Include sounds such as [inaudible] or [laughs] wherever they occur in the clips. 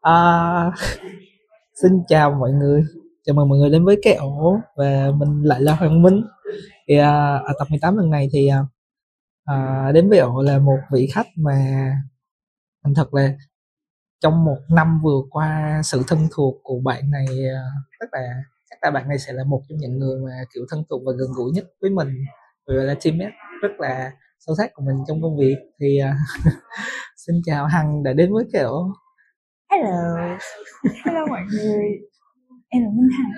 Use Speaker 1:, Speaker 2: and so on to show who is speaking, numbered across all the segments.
Speaker 1: À, xin chào mọi người, chào mừng mọi người đến với cái ổ và mình lại là Hoàng Minh. Thì à, ở tập 18 lần này thì à, à, đến với ổ là một vị khách mà mình thật là trong một năm vừa qua sự thân thuộc của bạn này à, tức là chắc là bạn này sẽ là một trong những người mà kiểu thân thuộc và gần gũi nhất với mình. Vì là teammate rất là sâu sắc của mình trong công việc. Thì à, [laughs] xin chào Hằng đã đến với cái ổ.
Speaker 2: Hello, hello mọi người. Em là Minh Hằng.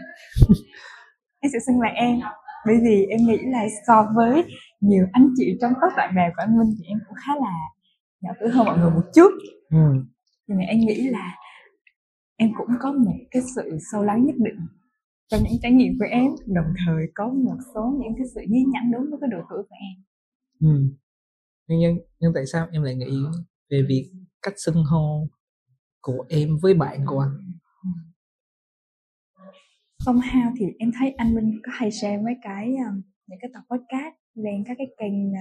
Speaker 2: Em sẽ xưng là em. Bởi vì em nghĩ là so với nhiều anh chị trong top bạn bè của anh Minh Thì em cũng khá là nhỏ tuổi hơn mọi người một chút.
Speaker 1: Ừ.
Speaker 2: Nhưng mà em nghĩ là em cũng có một cái sự sâu lắng nhất định trong những trải nghiệm của em. Đồng thời có một số những cái sự nhí nhảnh đúng với cái độ tuổi của em.
Speaker 1: Ừ. Nhưng, nhưng nhưng tại sao em lại nghĩ về việc cách xưng hô của em với bạn của anh?
Speaker 2: somehow thì em thấy anh Minh có hay share mấy cái um, những cái tập podcast lên các cái kênh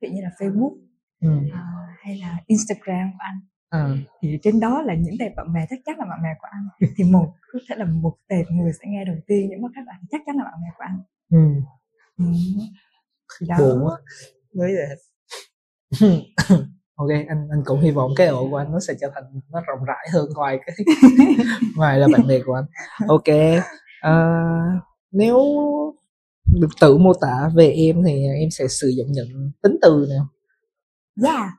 Speaker 2: ví dụ như là Facebook
Speaker 1: Ừ.
Speaker 2: uh, hay là Instagram của anh
Speaker 1: À,
Speaker 2: thì trên đó là những tệp bạn bè chắc chắn là bạn bè của anh thì một có thể là một tệp người sẽ nghe đầu tiên nhưng mà các bạn chắc chắn là bạn bè của anh
Speaker 1: ừ.
Speaker 2: ừ. đó
Speaker 1: Buồn quá. Mới [laughs] ok anh anh cũng hy vọng cái ổ của anh nó sẽ trở thành nó rộng rãi hơn ngoài cái [laughs] ngoài là bạn bè của anh. Ok à, nếu được tự mô tả về em thì em sẽ sử dụng những tính từ nào?
Speaker 2: Yeah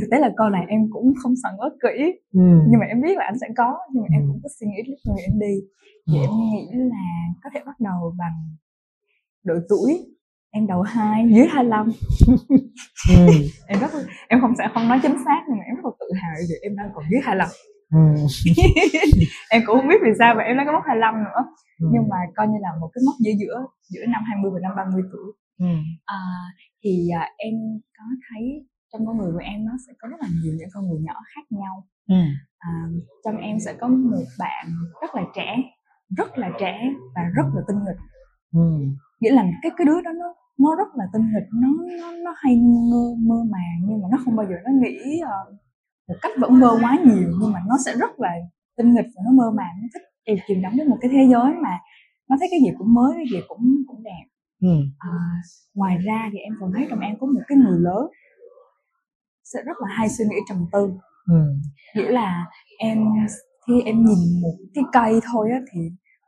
Speaker 2: thực tế là câu này em cũng không soạn quá kỹ.
Speaker 1: Ừ.
Speaker 2: nhưng mà em biết là anh sẽ có nhưng mà em
Speaker 1: Ừ.
Speaker 2: cũng có suy nghĩ lúc người em đi. Thì em nghĩ là có thể bắt đầu bằng độ tuổi em đầu hai dưới 25
Speaker 1: Ừ. [laughs]
Speaker 2: em rất em không sẽ không nói chính xác nhưng mà em rất là tự hào vì em đang còn dưới 25
Speaker 1: Ừ. [laughs]
Speaker 2: em cũng không biết vì sao mà em lấy cái mốc 25 nữa
Speaker 1: Ừ.
Speaker 2: nhưng mà coi như là một cái mốc giữa giữa giữa năm 20 và năm 30 tuổi
Speaker 1: Ừ.
Speaker 2: à, thì à, em có thấy trong con người của em nó sẽ có rất là nhiều những con người nhỏ khác nhau
Speaker 1: Ừ.
Speaker 2: à, trong em sẽ có một bạn rất là trẻ rất là trẻ và rất là tinh nghịch
Speaker 1: Ừ.
Speaker 2: nghĩa là cái cái đứa đó nó nó rất là tinh nghịch nó nó nó hay mơ mơ màng nhưng mà nó không bao giờ nó nghĩ ờ, một cách vẫn mơ quá nhiều nhưng mà nó sẽ rất là tinh nghịch và nó mơ màng nó thích em chìm đắm với một cái thế giới mà nó thấy cái gì cũng mới cái gì cũng cũng đẹp
Speaker 1: Ừ.
Speaker 2: à, ngoài ra thì em còn thấy trong em có một cái người lớn sẽ rất là hay suy nghĩ trầm tư
Speaker 1: Ừ.
Speaker 2: nghĩa là em khi em nhìn một cái cây thôi á thì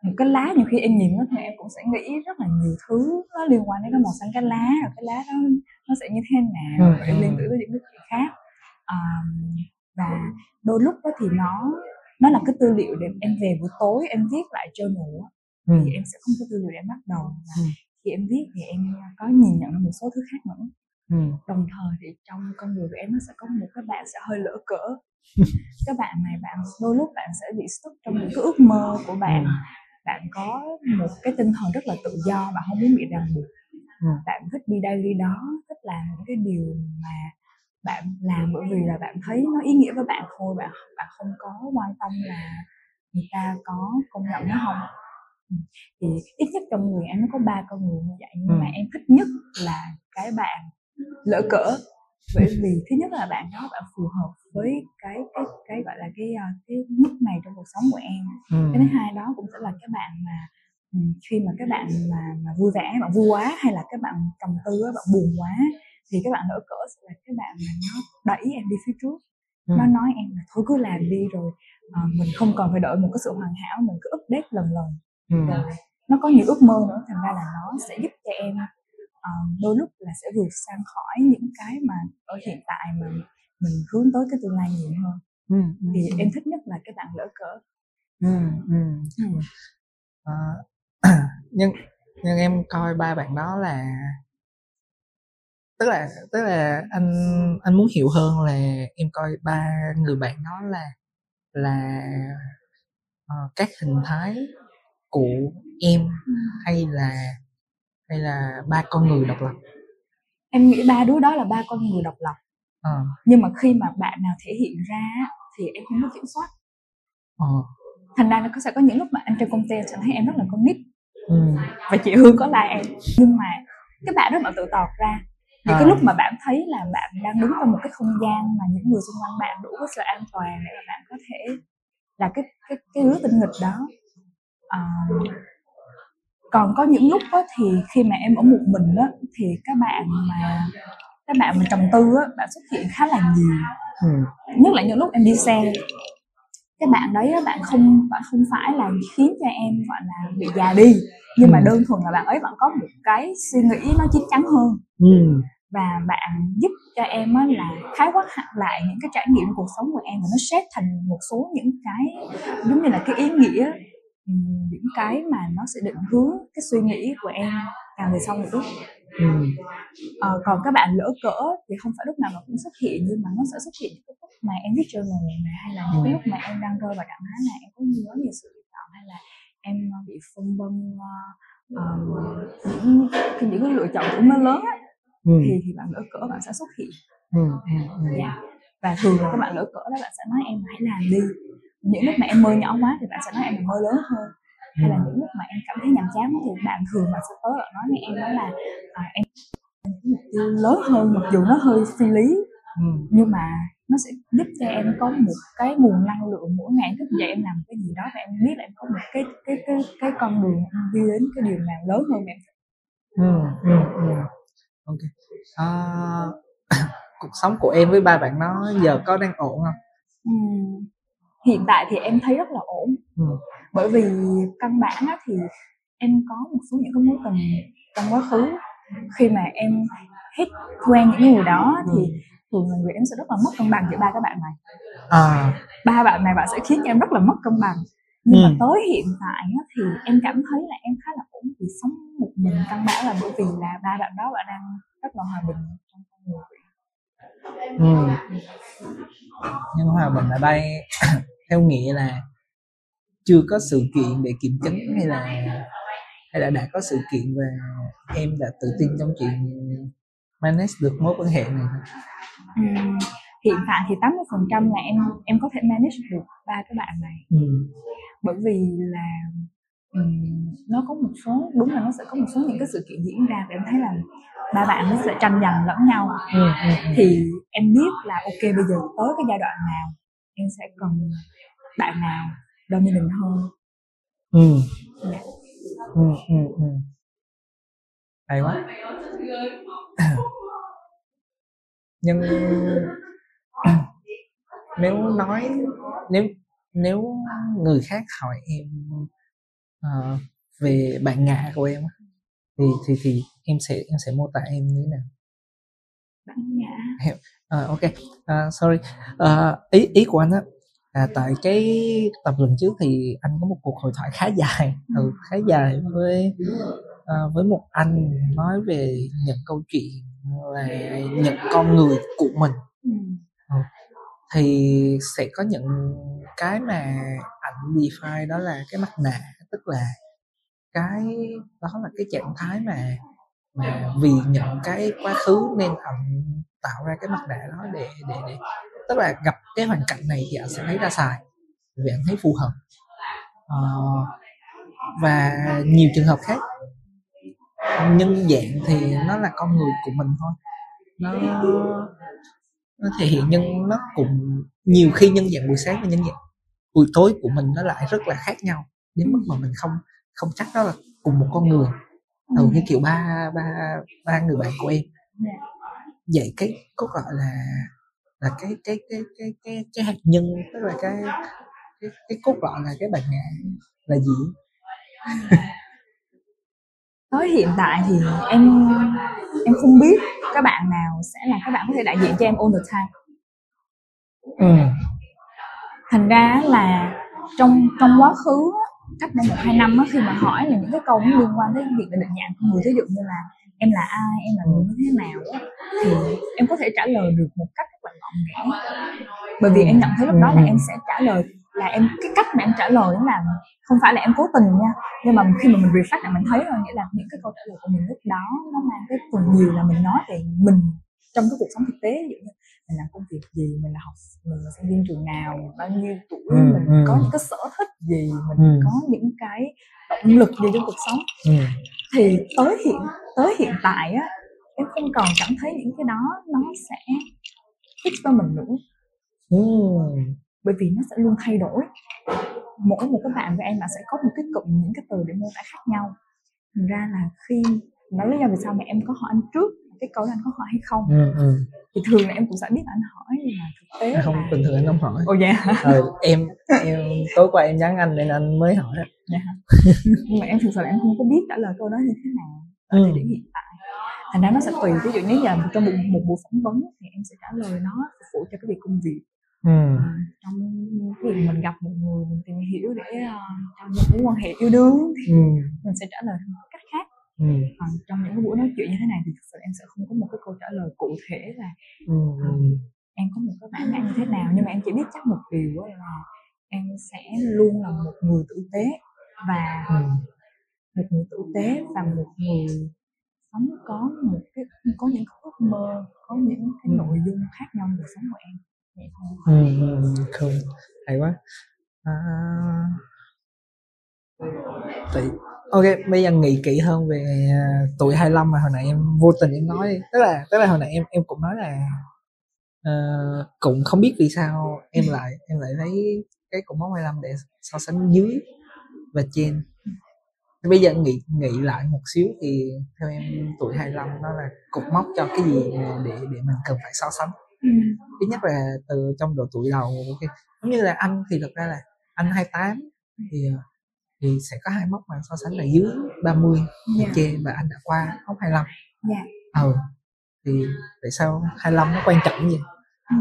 Speaker 2: một cái lá nhiều khi em nhìn nó thì em cũng sẽ nghĩ rất là nhiều thứ nó liên quan đến cái màu xanh cái lá rồi cái lá đó nó sẽ như thế nào
Speaker 1: Ừ,
Speaker 2: rồi em
Speaker 1: ừ.
Speaker 2: liên tưởng tới những cái chuyện khác à, và đôi lúc đó thì nó nó là cái tư liệu để em về buổi tối em viết lại journal
Speaker 1: Ừ.
Speaker 2: thì em sẽ không có tư liệu để em bắt đầu và
Speaker 1: Ừ.
Speaker 2: khi em viết thì em có nhìn nhận một số thứ khác nữa
Speaker 1: Ừ.
Speaker 2: đồng thời thì trong con người của em nó sẽ có một cái bạn sẽ hơi lỡ cỡ [laughs] các bạn này bạn đôi lúc bạn sẽ bị stuck trong những cái ước mơ của bạn
Speaker 1: Ừ.
Speaker 2: bạn có một cái tinh thần rất là tự do bạn không muốn bị ràng buộc
Speaker 1: Ừ.
Speaker 2: bạn thích đi đây đi đó thích làm những cái điều mà bạn làm bởi vì là bạn thấy nó ý nghĩa với bạn thôi bạn bạn không có quan tâm là người ta có công nhận nó không Ừ. thì ít nhất trong người em nó có ba con người như vậy nhưng
Speaker 1: Ừ.
Speaker 2: mà em thích nhất là cái bạn lỡ cỡ bởi [laughs] vì thứ nhất là bạn đó bạn phù hợp với cái cái cái gọi là cái ờ, cái mức này trong cuộc sống của em
Speaker 1: Ừ.
Speaker 2: cái thứ hai đó cũng sẽ là cái bạn mà khi mà các bạn mà mà vui vẻ bạn vui quá hay là các bạn trầm tư bạn buồn quá thì các bạn lỡ cỡ sẽ là cái bạn mà nó đẩy em đi phía trước
Speaker 1: Ừ.
Speaker 2: nó nói em là thôi cứ làm đi rồi ờ, mình không cần phải đợi một cái sự hoàn hảo mình cứ update lần lần
Speaker 1: Ừ.
Speaker 2: rồi nó có nhiều ước mơ nữa thành ra là nó sẽ giúp cho em ờ, đôi lúc là sẽ vượt sang khỏi những cái mà ở hiện tại mà mình hướng tới cái tương lai nhiều hơn
Speaker 1: Ừ.
Speaker 2: thì
Speaker 1: Ừ.
Speaker 2: em thích nhất là cái bạn lỡ cỡ
Speaker 1: Ừ. Ừ.
Speaker 2: ừ.
Speaker 1: À, [clears throat] nhưng nhưng em coi ba bạn đó là tức là tức là anh anh muốn hiểu hơn là em coi ba người bạn đó là là ờ, các hình thái của em hay là hay là ba con người độc lập?
Speaker 2: Em nghĩ ba đứa đó là ba con người độc lập.
Speaker 1: Ờ,
Speaker 2: nhưng mà khi mà bạn nào thể hiện ra thì em không có kiểm soát.
Speaker 1: Ờ,
Speaker 2: thành ra nó có sẽ có những lúc mà anh trên công ty sẽ thấy em rất là con nít.
Speaker 1: Ừ,
Speaker 2: và chị Hương có la em. Nhưng mà cái bạn đó bạn tự tọt ra thì
Speaker 1: À.
Speaker 2: cái lúc mà bạn thấy là bạn đang đứng trong một cái không gian mà những người xung quanh bạn đủ cái sự an toàn để mà bạn có thể là cái cái cái đứa tinh nghịch đó à, còn có những lúc đó thì khi mà em ở một mình đó thì các bạn mà các bạn mà trầm tư á bạn xuất hiện khá là nhiều ừ. nhất là những lúc em đi xe cái bạn đấy á, bạn không bạn không phải là khiến cho em gọi là bị già đi nhưng ừ. mà đơn thuần là bạn ấy bạn có một cái suy nghĩ nó chín chắn hơn ừ. và bạn giúp cho em á, là khái quát lại những cái trải nghiệm cuộc sống của em và nó xếp thành một số những cái giống như là cái ý nghĩa những cái mà nó sẽ định hướng cái suy nghĩ của em càng về sau một chút ừ. à, còn các bạn lỡ cỡ thì không phải lúc nào nó cũng xuất hiện nhưng mà nó sẽ xuất hiện những lúc mà em viết journal này hay là những cái lúc mà em đang rơi vào trạng thái là em có nhiều nhiều sự lựa chọn hay là em bị phân vân uh, những những cái lựa chọn của nó lớn á, ừ. thì thì bạn lỡ cỡ bạn sẽ xuất hiện ừ. Ừ. Ừ. Yeah. và thường là các bạn lỡ cỡ đó bạn sẽ nói em hãy làm đi những lúc mà em mơ nhỏ quá thì bạn sẽ nói em mơ lớn hơn. Hay là những lúc mà em cảm thấy nhàm chán thì bạn thường bạn sẽ tới nói với em đó là à, em mục tiêu lớn hơn mặc dù nó hơi phi lý ừ. nhưng mà nó sẽ giúp cho em có một cái nguồn năng lượng mỗi ngày thức dậy em làm cái gì đó và em biết là em có một cái cái cái cái con đường đi đến cái điều nào lớn hơn em.
Speaker 1: Ừ, ừ, ừ. ok. À, [coughs] cuộc sống của em với ba bạn nó giờ có đang ổn không? Ừ
Speaker 2: hiện tại thì em thấy rất là ổn ừ. bởi vì căn bản á, thì em có một số những cái mối tình trong quá khứ khi mà em hết quen những người đó ừ. thì thường là người em sẽ rất là mất cân bằng giữa ba các bạn này à. ba bạn này bạn sẽ khiến cho em rất là mất cân bằng nhưng ừ. mà tới hiện tại á, thì em cảm thấy là em khá là ổn vì sống một mình căn bản là bởi vì là ba bạn đó bạn đang rất là hòa bình trong con người
Speaker 1: ừ. nhưng hòa bình ở đây theo nghĩa là chưa có sự kiện để kiểm chứng hay là hay là đã có sự kiện và em đã tự tin trong chuyện manage được mối quan hệ này
Speaker 2: ừ, hiện tại thì 80 phần trăm là em em có thể manage được ba cái bạn này ừ. bởi vì là um, nó có một số đúng là nó sẽ có một số những cái sự kiện diễn ra và em thấy là ba bạn nó sẽ tranh giành lẫn nhau ừ, ừ, ừ. thì em biết là ok bây giờ tới cái giai đoạn nào em sẽ cần bạn nào dominant hơn. Ừ.
Speaker 1: Yeah. ừ ừ ừ. Hay quá. [coughs] Nhưng [coughs] nếu nói nếu nếu người khác hỏi em uh, về bạn ngã của em thì thì thì em sẽ em sẽ mô tả em như thế nào
Speaker 2: ngã
Speaker 1: uh, ok. Uh, sorry. Uh, ý ý của anh á à, tại cái tập lần trước thì anh có một cuộc hội thoại khá dài. Ừ, khá dài với à, với một anh nói về những câu chuyện là những con người của mình. Ừ. thì sẽ có những cái mà ảnh define đó là cái mặt nạ tức là cái đó là cái trạng thái mà vì những cái quá khứ nên ảnh tạo ra cái mặt nạ đó để để để tức là gặp cái hoàn cảnh này thì anh sẽ thấy ra xài vì anh thấy phù hợp. À, và nhiều trường hợp khác nhân dạng thì nó là con người của mình thôi. Nó nó thể hiện nhân nó cũng nhiều khi nhân dạng buổi sáng và nhân dạng buổi tối của mình nó lại rất là khác nhau đến mức mà mình không không chắc đó là cùng một con người ừ, như kiểu ba ba ba người bạn của em. Vậy cái có gọi là là cái cái cái cái cái cái hạt nhân tức là cái cái cái cốt lõi là cái bản ngã là gì? [laughs]
Speaker 2: Tới hiện tại thì em em không biết các bạn nào sẽ là các bạn có thể đại diện cho em all the time. Ừ. thành ra là trong trong quá khứ cách đây một hai năm á, khi mà hỏi là những cái câu liên quan tới việc định dạng con người ví dụ như là em là ai? Em là người như thế nào? Á, thì em có thể trả lời được một cách rất là gọn ghẽ bởi vì em nhận thấy lúc đó là em sẽ trả lời là em cái cách mà em trả lời đó là không phải là em cố tình nha nhưng mà khi mà mình reflect là mình thấy rồi nghĩa là những cái câu trả lời của mình lúc đó nó mang cái phần nhiều là mình nói về mình trong cái cuộc sống thực tế ví dụ như mình làm công việc gì mình là học mình là sinh viên trường nào bao nhiêu tuổi ừ, mình ừ. có những cái sở thích gì mình ừ. có những cái động lực gì trong cuộc sống ừ. thì tới hiện tới hiện tại á em không còn cảm thấy những cái đó nó sẽ thích cho mình nữa ừ bởi vì nó sẽ luôn thay đổi mỗi một cái bạn với em bạn sẽ có một cái cụm những cái từ để mô tả khác nhau thành ra là khi nói lý do vì sao mà em có hỏi anh trước cái câu anh có hỏi hay không
Speaker 1: ừ, ừ.
Speaker 2: thì thường là em cũng sẽ biết anh hỏi nhưng mà thực tế
Speaker 1: À, không
Speaker 2: là
Speaker 1: bình thường anh không hỏi
Speaker 2: ồ dạ
Speaker 1: ờ, em em tối qua em nhắn anh nên anh mới hỏi
Speaker 2: dạ nhưng mà em thực sự là em không có biết trả lời câu đó như thế nào ở
Speaker 1: Ừ.
Speaker 2: thời điểm hiện tại thành ra nó sẽ tùy ví dụ như giờ trong một, một buổi phỏng vấn thì em sẽ trả lời nó phục vụ cho cái việc công việc
Speaker 1: ừ.
Speaker 2: À, trong cái việc mình gặp một người mình tìm hiểu để uh, cho những mối quan hệ yêu đương thì
Speaker 1: Ừ.
Speaker 2: mình sẽ trả lời theo một cách khác
Speaker 1: Ừ.
Speaker 2: còn trong những cái buổi nói chuyện như thế này thì thực sự em sẽ không có một cái câu trả lời cụ thể là
Speaker 1: Ừ. ừ.
Speaker 2: em có một cái bản ngã như thế nào nhưng mà em chỉ biết chắc một điều là em sẽ luôn là một người tử tế và
Speaker 1: Ừ.
Speaker 2: một người tử tế và một người sống có một cái có những ước mơ có những cái
Speaker 1: Ừ.
Speaker 2: nội dung khác nhau cuộc sống của em vậy thôi
Speaker 1: ừ, ừ, cool hay quá à... Thì, ok bây giờ nghĩ kỹ hơn về à, tuổi 25 mà hồi nãy em vô tình em nói. Tức là tức là hồi nãy em em cũng nói là ờ, cũng không biết vì sao em lại em lại lấy cái cột mốc 25 để so sánh dưới và trên. Bây giờ nghĩ nghĩ lại một xíu thì theo em tuổi 25 nó là cột mốc cho cái gì để để mình cần phải so sánh?
Speaker 2: Ừ.
Speaker 1: ít nhất là từ trong độ tuổi đầu ok. Giống như là anh thì thực ra là anh 28 thì ờ, thì sẽ có hai mốc mà so sánh là dưới 30
Speaker 2: Dạ.
Speaker 1: và trên và anh đã qua mốc 25
Speaker 2: Dạ.
Speaker 1: ừ thì tại sao 25 nó quan trọng gì
Speaker 2: Ừ.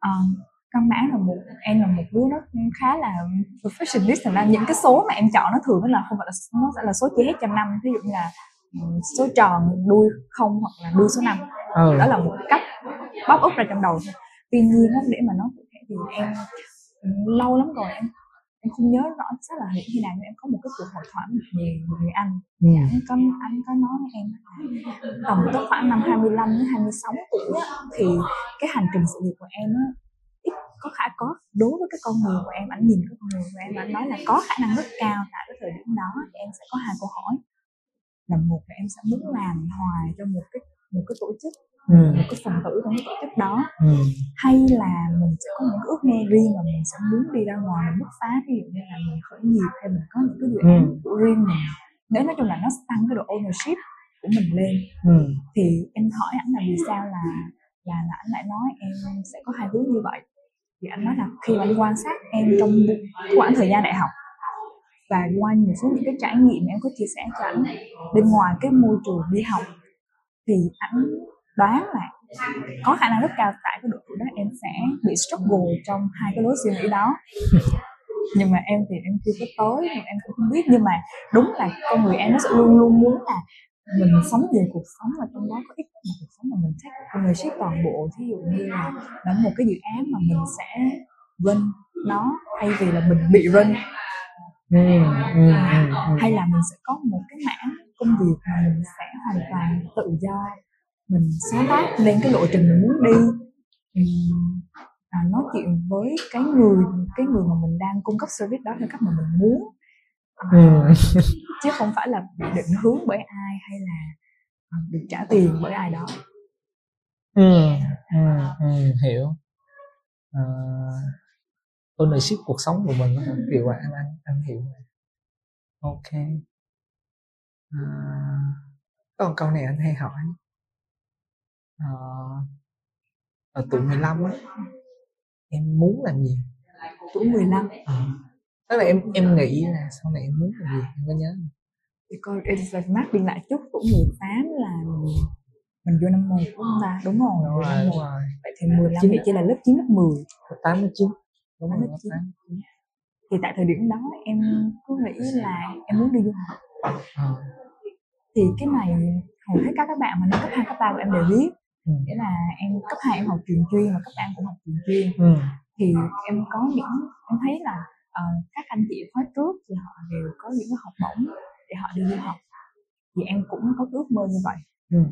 Speaker 2: Ờ, căn bản là một em là một đứa nó khá là perfectionist thành ra những cái số mà em chọn nó thường nó là không phải là nó sẽ là số chia hết trăm năm ví dụ như là ừ, số tròn đuôi không hoặc là đuôi số năm
Speaker 1: ừ
Speaker 2: đó là một cách bóp úp ra trong đầu thôi tuy nhiên để mà nói cụ thể thì em ừ, lâu lắm rồi em em không nhớ rõ xác là khi nào nhưng em có một cái cuộc hội thoại một người, anh.
Speaker 1: Ừ.
Speaker 2: Anh có anh có nói với em tầm tới khoảng năm 25 đến 26 tuổi á, thì cái hành trình sự nghiệp của em á ít có khả có đối với cái con người của em ảnh nhìn cái con người của em và anh nói là có khả năng rất cao tại cái thời điểm đó thì em sẽ có hai câu hỏi. Là một là em sẽ muốn làm hoài cho một cái một cái tổ chức
Speaker 1: ừ.
Speaker 2: một cái phần tử trong cái tổ chức đó.
Speaker 1: Ừ.
Speaker 2: Hay là mình sẽ có những ước mơ riêng và mình sẽ muốn đi ra ngoài mình bứt phá ví dụ như là mình khởi nghiệp hay mình có những cái dự án
Speaker 1: Ừ.
Speaker 2: của riêng mình. Nếu nói chung là nó tăng cái độ ownership của mình lên
Speaker 1: ừ.
Speaker 2: thì em hỏi ảnh là vì sao là là là ảnh lại nói em sẽ có hai hướng như vậy. Thì anh nói là khi mà anh quan sát em trong quãng thời gian đại học và qua một số những cái trải nghiệm mà em có chia sẻ cho ảnh bên ngoài cái môi trường đi học thì ảnh đoán là có khả năng rất cao tại cái độ tuổi đó em sẽ bị struggle trong hai cái lối suy nghĩ đó. Nhưng mà em thì em chưa có tới em cũng không biết. Nhưng mà đúng là con người em nó sẽ luôn luôn muốn là mình sống về cuộc sống và trong đó có ít một cuộc sống mà mình take ownership toàn bộ ví dụ như là là một cái dự án mà mình sẽ run nó thay vì là mình bị run.
Speaker 1: Ừ ừ ừ.
Speaker 2: Hay là mình sẽ có một cái mảng công việc mà mình sẽ hoàn toàn tự do. Mình sáng tác lên cái lộ trình mình muốn đi. Ừm, à, nói chuyện với cái người cái người mà mình đang cung cấp service đó theo cách mà mình muốn. À,
Speaker 1: ừ. [laughs]
Speaker 2: chứ không phải là bị định hướng bởi ai hay là à, được trả tiền bởi ai đó.
Speaker 1: Ừ ừ ừ hiểu. À, ownership cuộc sống của mình điều mà anh anh anh hiểu ok à, còn câu này anh hay hỏi. À, ở tuổi 15 á em muốn làm gì?
Speaker 2: Tuổi 15
Speaker 1: à, tức là em em nghĩ là sau này em muốn làm gì em có nhớ không?
Speaker 2: thì coi Elizabeth Mark biên lại chút tuổi 18 là mình vô năm 1 đúng không ta? Đúng rồi
Speaker 1: đúng rồi đúng
Speaker 2: 1
Speaker 1: rồi
Speaker 2: vậy thì 15 thì chỉ là lớp 9 lớp 10
Speaker 1: tám mươi chín. Đúng rồi
Speaker 2: Lớp
Speaker 1: lớp
Speaker 2: chín.
Speaker 1: tám
Speaker 2: thì tại thời điểm đó em cứ nghĩ là em muốn đi du học thì cái này hầu hết các các bạn mà năm cấp 2, cấp 3 của em đều biết
Speaker 1: ừ.
Speaker 2: nghĩa là em cấp 2 em học truyền chuyên và cấp 3 em cũng học truyền chuyên
Speaker 1: Ừ.
Speaker 2: thì em có những em thấy là ờ, các anh chị khóa trước thì họ đều có những cái học bổng để họ đi du học thì em cũng có ước mơ như vậy
Speaker 1: Ừ.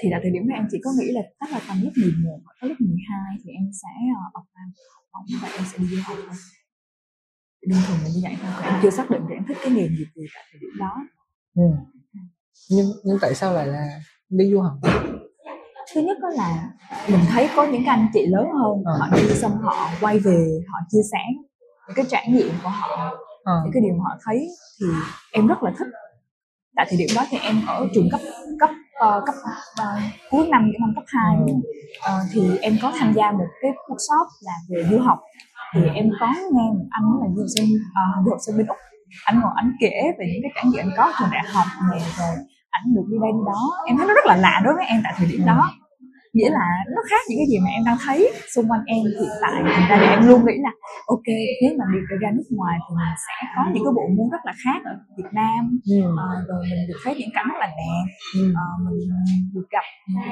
Speaker 2: thì tại thời điểm đó em chỉ có nghĩ là chắc là tầm lớp 11 hoặc tới lớp 12 thì em sẽ uh, apply học bổng và em sẽ đi du học thôi đơn thuần là như vậy thôi em chưa xác định là em thích cái nghề nghiệp gì tại thời điểm đó
Speaker 1: Ừ. nhưng nhưng tại sao lại là đi du học
Speaker 2: thứ nhất đó là mình thấy có những anh chị lớn hơn
Speaker 1: Ờ.
Speaker 2: họ đi xong họ quay về họ chia sẻ những cái trải nghiệm của họ
Speaker 1: Ờ.
Speaker 2: những cái điều mà họ thấy thì em rất là thích tại thời điểm đó thì em ở trường cấp cấp ờ, cấp ờ, cuối năm những năm cấp 2
Speaker 1: Ừ.
Speaker 2: Ờ, thì em có tham gia một cái workshop là về du học thì em có nghe một anh là du sinh uh, du học sinh bên úc. Anh ngồi anh kể về những cái trải nghiệm anh có trường đại học này rồi ảnh được đi đây đi đó. Em thấy nó rất là lạ đối với em tại thời điểm đó. Nghĩa là nó khác những cái gì mà em đang thấy xung quanh em. Hiện tại thành ra thì em luôn nghĩ là ok nếu mà đi ra nước ngoài thì mình sẽ có những cái bộ môn rất là khác ở Việt Nam.
Speaker 1: Ừ.
Speaker 2: Ờ, rồi mình được thấy những cảnh rất là đẹp.
Speaker 1: Ừ.
Speaker 2: Ờ, mình được gặp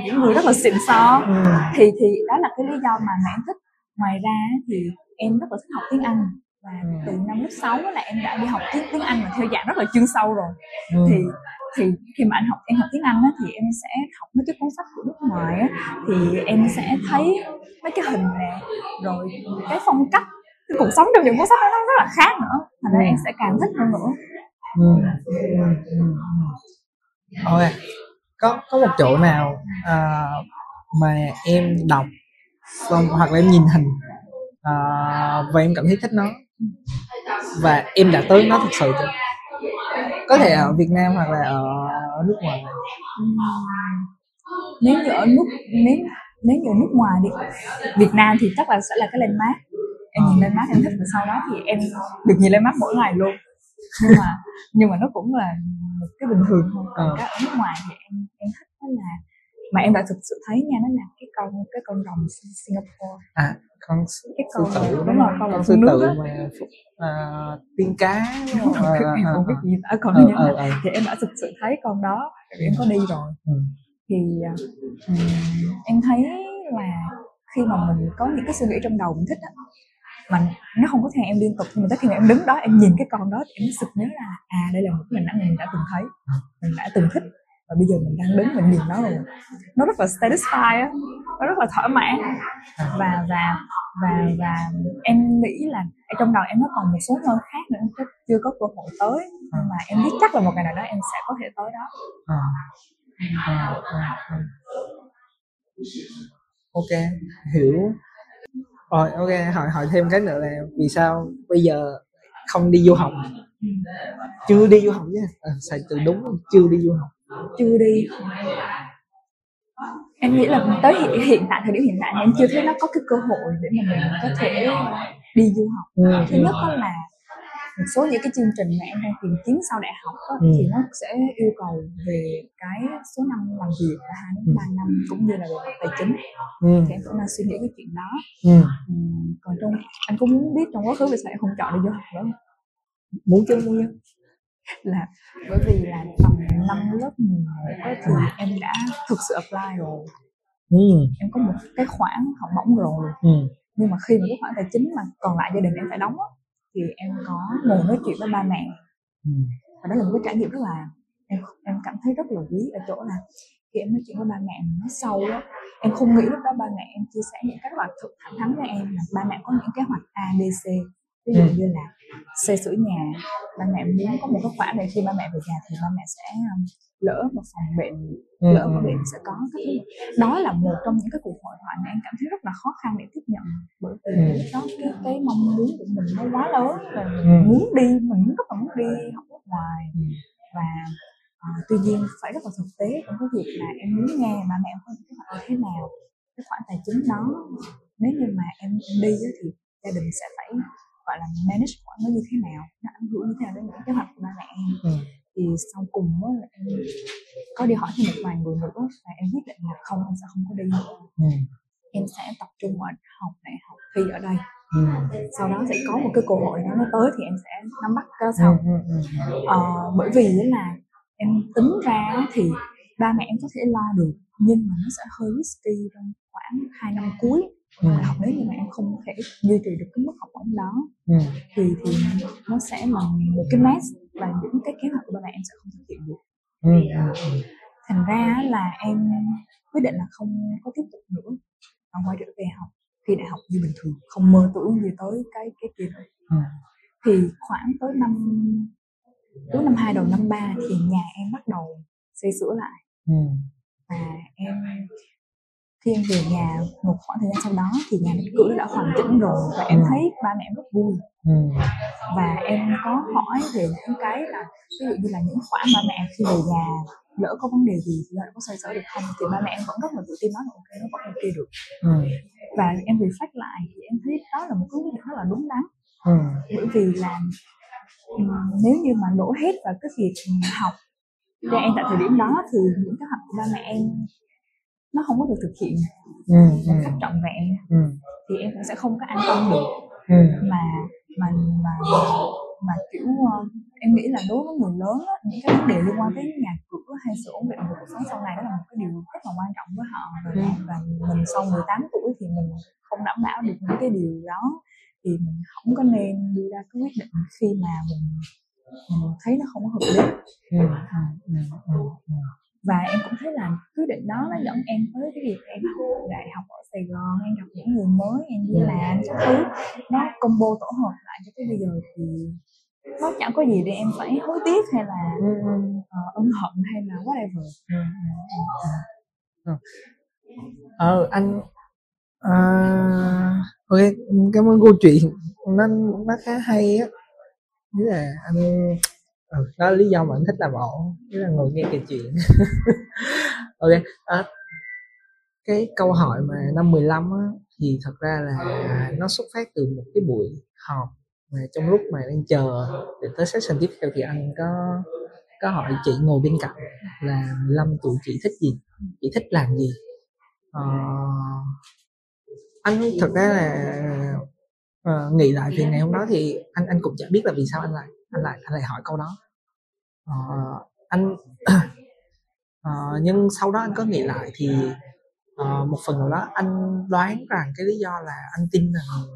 Speaker 2: những người rất là xịn xò.
Speaker 1: Ừ.
Speaker 2: thì thì đó là cái lý do mà mà em thích. Ngoài ra thì em rất là thích học tiếng Anh và
Speaker 1: Ừ.
Speaker 2: từ năm lớp 6 là em đã đi học tiếng tiếng Anh mà theo dạng rất là chuyên sâu rồi
Speaker 1: Ừ.
Speaker 2: thì thì khi mà anh học em học tiếng Anh á, thì em sẽ học mấy cái cuốn sách của nước ngoài á, thì em sẽ thấy mấy cái hình nè rồi cái phong cách cái cuộc sống trong những cuốn sách đó nó rất là khác nữa thành ra em sẽ càng thích hơn nữa
Speaker 1: Ừ. Ừ. Ừ. Ok. Có có một chỗ nào à, mà em đọc xong hoặc là em nhìn hình à, và em cảm thấy thích nó và em đã tới nó thật sự chưa? Có thể ở Việt Nam hoặc là ở nước ngoài.
Speaker 2: Nếu như ở nước nếu nếu như ở nước ngoài đi Việt Nam thì chắc là sẽ là cái landmark em nhìn landmark em thích và sau đó thì em được nhìn landmark mỗi ngày luôn nhưng mà nhưng mà nó cũng là một cái bình thường thôi còn
Speaker 1: Ờ.
Speaker 2: cái ở nước ngoài thì em em thích đó là mà em đã thực sự thấy nha nó là cái con cái con rồng Sin- Singapore
Speaker 1: À, con
Speaker 2: cái
Speaker 1: sư
Speaker 2: con
Speaker 1: tử
Speaker 2: đúng rồi con
Speaker 1: con sư
Speaker 2: nước
Speaker 1: tử mà à, tiên cá đúng không?
Speaker 2: rồi,
Speaker 1: Ờ,
Speaker 2: em
Speaker 1: ờ,
Speaker 2: không biết
Speaker 1: ờ.
Speaker 2: gì đã còn
Speaker 1: ờ,
Speaker 2: lại.
Speaker 1: ờ.
Speaker 2: thì em đã thực sự thấy con đó em có đi rồi
Speaker 1: Ừ.
Speaker 2: thì à, ừm, em thấy là khi mà mình có những cái suy nghĩ trong đầu mình thích á mà nó không có theo em liên tục nhưng mà tới khi mà em đứng đó em nhìn cái con đó thì em sực nhớ là à đây là một cái hình ảnh mình đã từng thấy mình đã từng thích và bây giờ mình đang đứng mình nhìn nó rồi. Nó rất là satisfy á. Nó rất là thỏa mãn. Và và và và em nghĩ là ở trong đầu em nó còn một số nơi khác nữa em chưa có cơ hội tới. Nhưng mà em biết chắc là một ngày nào đó em sẽ có thể tới đó.
Speaker 1: Ờ, ờ, ờ. ok hiểu. Rồi ok hỏi hỏi thêm cái nữa là vì sao bây giờ không đi du học? Chưa đi du học chứ? À, xài từ đúng chưa đi du học
Speaker 2: chưa đi. Em nghĩ là tới hiện, hiện tại thời điểm hiện tại em chưa thấy nó có cái cơ hội để mà mình có thể đi du học.
Speaker 1: Ừ,
Speaker 2: thứ nhất đó là một số những cái chương trình mà em đang tìm kiếm sau đại học á,
Speaker 1: Ừ.
Speaker 2: thì nó sẽ yêu cầu về cái số năm làm việc là hai đến
Speaker 1: Ừ.
Speaker 2: ba năm cũng như là về tài chính.
Speaker 1: Ừ,
Speaker 2: thì em cũng đang suy nghĩ cái chuyện đó.
Speaker 1: Ừ.
Speaker 2: Ừm, còn trong anh cũng muốn biết trong quá khứ vì sao em không chọn đi du học nữa
Speaker 1: muốn chứ muốn chứ
Speaker 2: là bởi vì là tầm năm lớp 11 á, thì em đã thực sự apply rồi.
Speaker 1: Ừ,
Speaker 2: em có một cái khoản học bổng rồi.
Speaker 1: Ừ,
Speaker 2: nhưng mà khi mà cái khoản tài chính mà còn lại gia đình em phải đóng á, thì em có ngồi nói chuyện với ba mẹ.
Speaker 1: Ừ,
Speaker 2: và đó là một cái trải nghiệm rất là em em cảm thấy rất là quý ở chỗ là khi em nói chuyện với ba mẹ mình nói sâu á em không nghĩ lúc đó ba mẹ em chia sẻ những cái rất là thực thẳng thắn với em là ba mẹ có những kế hoạch A B C ví dụ
Speaker 1: Ừ.
Speaker 2: như là xây sửa nhà ba mẹ muốn có một cái khoản để khi ba mẹ về già thì ba mẹ sẽ um, lỡ một phòng bệnh
Speaker 1: ừ,
Speaker 2: lỡ
Speaker 1: ừ.
Speaker 2: bệnh sẽ có cái thứ đó là một trong những cái cuộc hội thoại mà em cảm thấy rất là khó khăn để tiếp nhận bởi vì lúc đó cái cái mong muốn của mình nó quá lớn và mình muốn đi mình rất là muốn đi học nước ngoài. Và à, tuy nhiên phải rất là thực tế trong cái việc là em muốn nghe ba mẹ em có những hoạch như thế nào cái khoản tài chính đó. Nếu như mà em, em đi thì gia đình sẽ phải gọi là manage khoản nó như thế nào nó ảnh hưởng như thế nào đến những kế hoạch của ba mẹ em
Speaker 1: Ừ.
Speaker 2: thì sau cùng á là em có đi hỏi thêm một vài người nữa và em quyết định là không em sẽ không có đi nữa
Speaker 1: Ừ.
Speaker 2: em sẽ tập trung vào học đại học thi ở đây
Speaker 1: Ừ.
Speaker 2: sau đó sẽ có một cái cơ hội đó nó tới thì em sẽ nắm bắt cái đó
Speaker 1: Ừ.
Speaker 2: sau
Speaker 1: Ừ. Ừ.
Speaker 2: Ờ, bởi vì là em tính ra thì ba mẹ em có thể lo được nhưng mà nó sẽ hơi risky trong khoảng 2 năm cuối của
Speaker 1: Ừ.
Speaker 2: học nếu như mà em không thể duy trì được cái mức học bổng đó
Speaker 1: Ừ.
Speaker 2: thì thì nó sẽ là một cái mess và những cái kế hoạch của ba mẹ em sẽ không thực hiện được
Speaker 1: Ừ. Ừ.
Speaker 2: thành ra là em quyết định là không có tiếp tục nữa và quay trở về học thi đại học như bình thường không mơ tưởng gì tới cái cái kia nữa
Speaker 1: Ừ.
Speaker 2: thì khoảng tới năm cuối năm hai đầu năm ba thì nhà em bắt đầu xây sửa lại
Speaker 1: Ừ.
Speaker 2: và em khi em về nhà một khoảng thời gian sau đó thì nhà bếp cửa đã hoàn chỉnh rồi và em
Speaker 1: Ừ.
Speaker 2: thấy ba mẹ em rất vui.
Speaker 1: Ừ.
Speaker 2: Và em có hỏi về những cái là ví dụ như là những khoản ba mẹ khi về nhà lỡ có vấn đề gì thì ba có xoay sở được không? Thì ba mẹ em vẫn rất là tự tin nói là ok nó vẫn ok được.
Speaker 1: Ừ.
Speaker 2: Và em reflect lại thì em thấy đó là một cái quyết định rất là đúng đắn.
Speaker 1: Ừ.
Speaker 2: Bởi vì là nếu như mà đổ hết vào cái việc học cho em tại thời điểm đó thì những cái học của ba mẹ em nó không có được thực hiện
Speaker 1: ừ
Speaker 2: một
Speaker 1: ừ.
Speaker 2: cách trọn vẹn.
Speaker 1: Ừ.
Speaker 2: Thì em cũng sẽ không có an tâm được.
Speaker 1: Ừ.
Speaker 2: Mà mà mà mà kiểu ờ, em nghĩ là đối với người lớn á, những cái vấn đề liên quan tới nhà cửa hay sự ổn định của cuộc sống sau này đó là một cái điều rất là quan trọng với họ. Và,
Speaker 1: Ừ.
Speaker 2: và mình sau 18 tuổi thì mình không đảm bảo được những cái điều đó. Thì mình không có nên đưa ra cái quyết định khi mà mình, mình thấy nó không có hợp lý.
Speaker 1: Ừ ừ ừ ừ
Speaker 2: và em cũng thấy là quyết định đó nó dẫn em tới cái việc em học đại học ở Sài Gòn em gặp những người mới em đi làm các thứ. Nó combo tổ hợp lại cho tới bây giờ thì nó chẳng có gì để em phải hối tiếc hay là ờ, ân hận hay là whatever.
Speaker 1: Ừ, ừ. ờ anh à, ok cảm ơn câu chuyện. Nó nó khá hay á. Nghĩa là anh ừ, đó là lý do mà anh thích làm ổn tức là ngồi nghe kể chuyện. [laughs] Ok à, cái câu hỏi mà năm 15 á thì thật ra là nó xuất phát từ một cái buổi họp mà trong lúc mà đang chờ để tới session tiếp theo thì anh có có hỏi chị ngồi bên cạnh là 15 tuổi chị thích gì? Chị thích làm gì? Ờ, anh thật ra là ờ, nghĩ lại thì ngày hôm đó thì anh anh cũng chả biết là vì sao anh lại anh lại anh lại hỏi câu đó. Ờ, anh [clears throat] Ờ, nhưng sau đó anh có nghĩ lại thì ờ, một phần nào đó anh đoán rằng cái lý do là anh tin rằng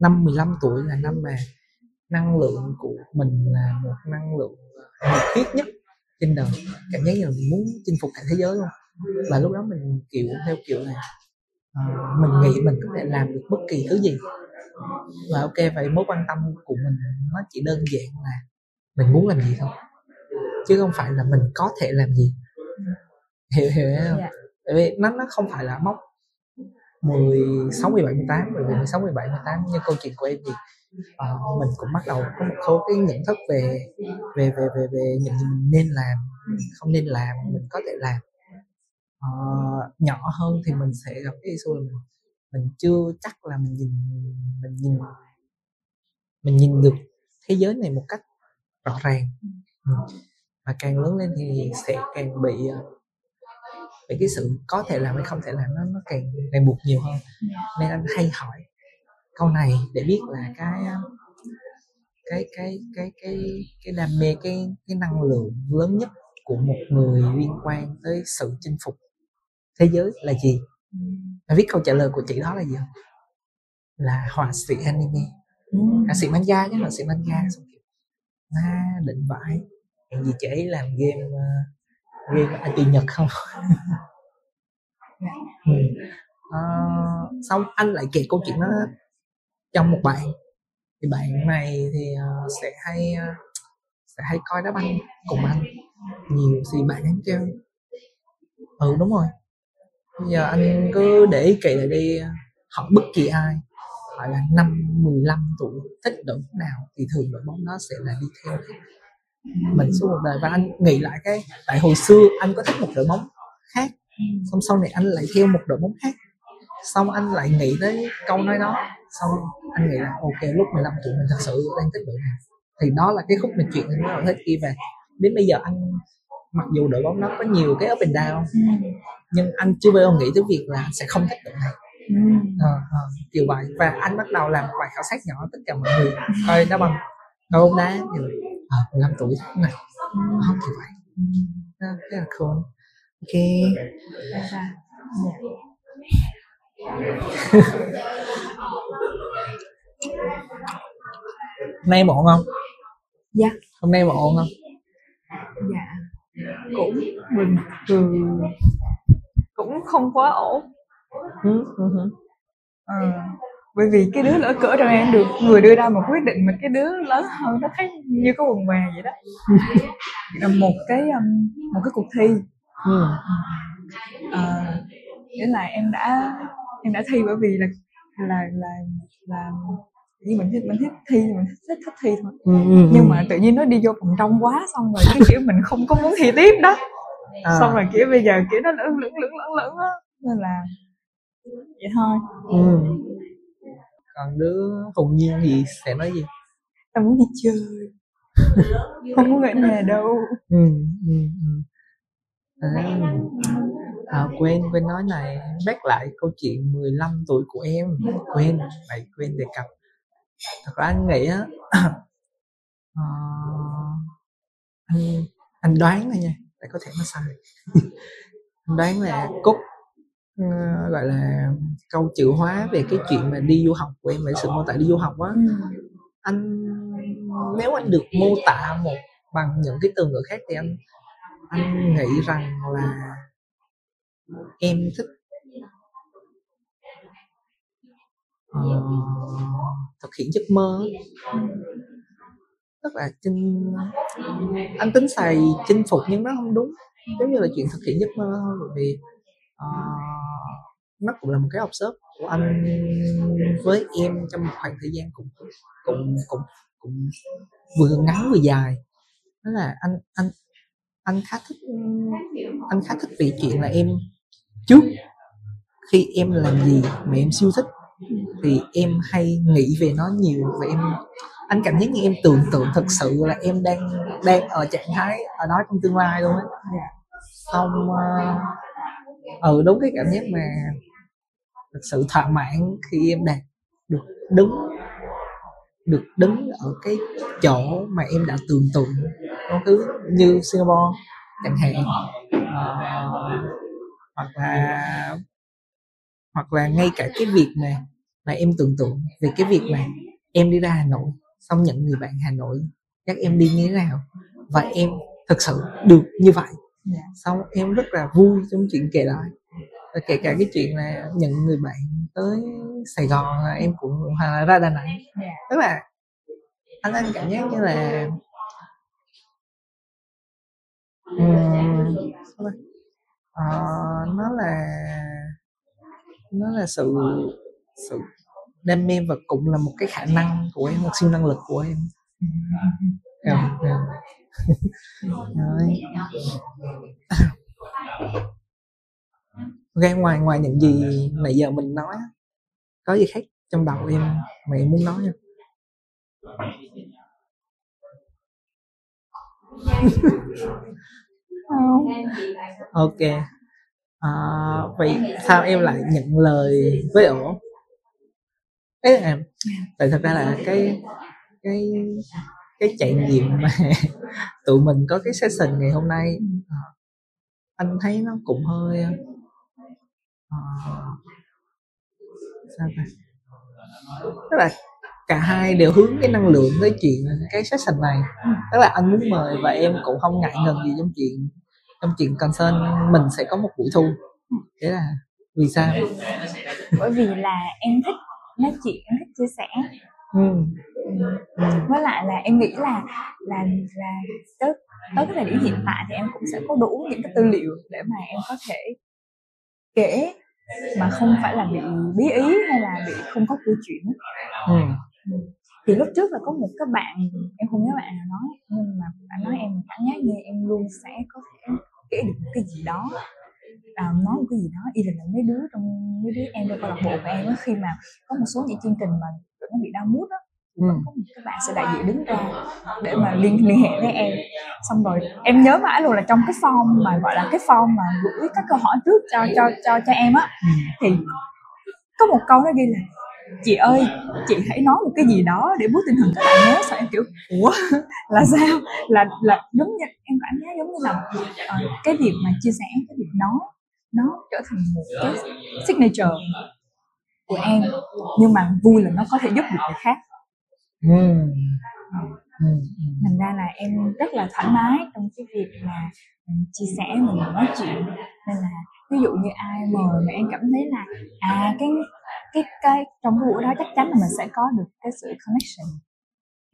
Speaker 1: năm 15 tuổi là năm mà năng lượng của mình là một năng lượng nhiệt huyết nhất trên đời. Cảm giác như là mình muốn chinh phục cả thế giới luôn. Và lúc đó mình kiểu theo kiểu là ờ, mình nghĩ mình có thể làm được bất kỳ thứ gì. Và ok vậy mối quan tâm của mình nó chỉ đơn giản là mình muốn làm gì thôi chứ không phải là mình có thể làm gì. [laughs] Hiểu hiểu không?
Speaker 2: Dạ.
Speaker 1: tại vì nó nó không phải là mốc. 16, 17, 18 bởi vì 16, 17, 18 như câu chuyện của em thì ờ, mình cũng bắt đầu có một số cái nhận thức về về về về về những nên làm không nên làm mình có thể làm Ờ, nhỏ hơn thì mình sẽ gặp cái issue là mình, mình chưa chắc là mình nhìn mình nhìn mình nhìn được thế giới này một cách rõ ràng. Ừ. Và càng lớn lên thì sẽ càng bị ờ, bị cái sự có thể làm hay không thể làm nó nó càng ràng buộc nhiều hơn. Nên anh hay hỏi câu này để biết là cái ờ, cái cái cái cái cái đam mê cái cái năng lượng lớn nhất của một người liên quan tới sự chinh phục thế giới là gì? Em biết câu trả lời của chị đó là gì không? Là họa sĩ anime. Họa sĩ manga chứ họa sĩ manga. À, định vãi. Hèn gì chị ấy làm game uh, game anti nhật không? [laughs] Ừ. Ờ, xong anh lại kể câu chuyện đó trong một bạn thì bạn này thì ờ, sẽ hay ờ, sẽ hay coi đá banh cùng anh. Nhiều thì bạn ấy kêu. Ừ đúng rồi giờ anh cứ để ý kỳ lại đi học bất kỳ ai, hỏi là năm 15 tuổi, thích đội bóng nào thì thường đội bóng đó sẽ là đi theo. Mình suốt một đời và anh nghĩ lại cái, tại hồi xưa anh có thích một đội bóng khác, xong sau này anh lại theo một đội bóng khác. Xong anh lại nghĩ tới câu nói đó, xong anh nghĩ là, ok, lúc 15 tuổi mình thật sự đang thích đội nào thì đó là cái khúc mình chuyện anh bắt đầu thích kia và đến bây giờ anh mặc dù đội bóng đó có nhiều cái up and down nhưng anh chưa bao giờ nghĩ tới việc là sẽ không thích đội này. Ờ, ờ, kiểu vậy. Và anh bắt đầu làm một bài khảo sát nhỏ tất cả mọi người. Coi đá banh. Coi bóng đá kiểu à, 15 tuổi cái này. Không kiểu vậy. Đó, rất là cool. Ok. Nay ổn không?
Speaker 2: Dạ.
Speaker 1: hôm nay ổn không?
Speaker 2: Dạ cũng bình thường cũng không quá ổn
Speaker 1: ừ, ừ, ừ.
Speaker 2: Ờ, bởi vì cái đứa lỡ cỡ trong em được người đưa ra một quyết định mà cái đứa lớn hơn nó thấy như có quần què vậy đó [laughs] là một cái um, một cái cuộc thi
Speaker 1: ừ.
Speaker 2: Ờ, nghĩa là em đã em đã thi bởi vì là là là là như mình thích mình thích thi mình thích thích thi thôi.
Speaker 1: Ừ, ừ,
Speaker 2: nhưng
Speaker 1: ừ.
Speaker 2: mà tự nhiên nó đi vô phòng trong quá xong rồi cái kiểu mình không có muốn thi tiếp đó.
Speaker 1: À.
Speaker 2: xong rồi kiểu bây giờ kiểu nó lưỡng lưỡng lưỡng lưỡng lưỡng á. Nên là vậy thôi.
Speaker 1: Ừ. còn đứa hùng nhiên thì sẽ nói gì?
Speaker 2: Tao muốn đi chơi. Không muốn ở nhà đâu.
Speaker 1: Ừ, ừ, ừ. À, à, quên quên nói này. Back lại câu chuyện 15 tuổi của em. Quên phải quên đề cập thật ra anh nghĩ á [clears throat] ờ, anh anh đoán thôi nha tại có thể nó sai. [laughs] Anh đoán là cốt ờ, gọi là câu chữ hóa về cái chuyện mà đi du học của em về sự mô tả đi du học á. Anh nếu anh được mô tả một bằng những cái từ ngữ khác thì anh anh nghĩ rằng là em thích Ờ. Dạ. thực hiện giấc mơ. Tức là chinh anh tính xài chinh phục nhưng nó không đúng. Giống như là chuyện thực hiện giấc mơ thôi bởi vì ờ, nó cũng là một cái học sớp của anh với em trong một khoảng thời gian cũng cũng cũng cũng vừa ngắn vừa dài. Đó là anh anh anh khá thích anh khá thích vì chuyện là em trước khi em làm gì mà em siêu thích thì em hay nghĩ về nó nhiều và em anh cảm giác như em tưởng tượng thật sự là em đang đang ở trạng thái ở đó trong tương lai luôn á. Xong uh, ờ, ừ, đúng cái cảm giác mà thật sự thỏa mãn khi em đạt được đứng được đứng ở cái chỗ mà em đã tưởng tượng. Có thứ như Singapore chẳng hạn. Uh, hoặc là hoặc là ngay cả cái việc này mà em tưởng tượng về cái việc mà em đi ra Hà Nội xong nhận người bạn Hà Nội chắc em đi như thế nào và em thực sự được như vậy
Speaker 2: Dạ.
Speaker 1: xong em rất là vui trong chuyện kể lại và kể cả cái chuyện là nhận người bạn tới Sài Gòn là em cũng hoặc là ra Đà Nẵng
Speaker 2: Dạ.
Speaker 1: tức là anh anh cảm giác như là ta? Ờ, nó là nó là sự sự đam mê và cũng là một cái khả năng của em một siêu năng lực của em Hiểu không? Hiểu không? Rồi. ok ngoài ngoài những gì nãy giờ mình nói có gì khác trong đầu em mà em muốn nói không
Speaker 2: Không.
Speaker 1: ok à, vậy sao em lại nhận lời với ổ ấy là tại thật ra là cái cái cái trải nghiệm mà [laughs] tụi mình có cái session ngày hôm nay à, anh thấy nó cũng hơi à, sao ta? Tức là cả hai đều hướng cái năng lượng tới chuyện cái session này. Tức là anh muốn mời và em cũng không ngại ngần gì trong chuyện trong chuyện concern mình sẽ có một buổi thu. Thế là vì sao?
Speaker 2: Bởi vì là em thích nói chuyện thích chia sẻ
Speaker 1: ừ. Ừ.
Speaker 2: với lại là em nghĩ là là là tới tới cái thời điểm hiện tại thì em cũng sẽ có đủ những cái tư liệu để mà em có thể kể mà không phải là bị bí ý hay là bị không có câu chuyện
Speaker 1: Ừ.
Speaker 2: thì lúc trước là có một cái bạn em không nhớ bạn nào nói nhưng mà bạn nói em cảm giác như em luôn sẽ có thể kể được cái gì đó à, nói một cái gì đó y là mấy đứa trong mấy đứa em trong câu lạc bộ của em á khi mà có một số những chương trình mà tụi nó bị đau mút á
Speaker 1: Ừ.
Speaker 2: có một các bạn sẽ đại diện đứng ra để mà liên liên hệ với em. Xong rồi em nhớ mãi luôn là trong cái form mà gọi là cái form mà gửi các câu hỏi trước cho cho cho cho em á
Speaker 1: Ừ.
Speaker 2: thì có một câu nó ghi là chị ơi chị hãy nói một cái gì đó để boost tinh thần các bạn nhớ sao em kiểu ủa? Là sao? Là là giống như em cảm giác giống như là ờ, cái việc mà chia sẻ cái việc nói nó trở thành một cái signature của em nhưng mà vui là nó có thể giúp được người khác
Speaker 1: Ừ. Ừ. Ừ.
Speaker 2: thành ra là em rất là thoải mái trong cái việc mà mình chia sẻ mình nói chuyện nên là ví dụ như ai mời mà em cảm thấy là à cái cái cái trong cái buổi đó chắc chắn là mình sẽ có được cái sự connection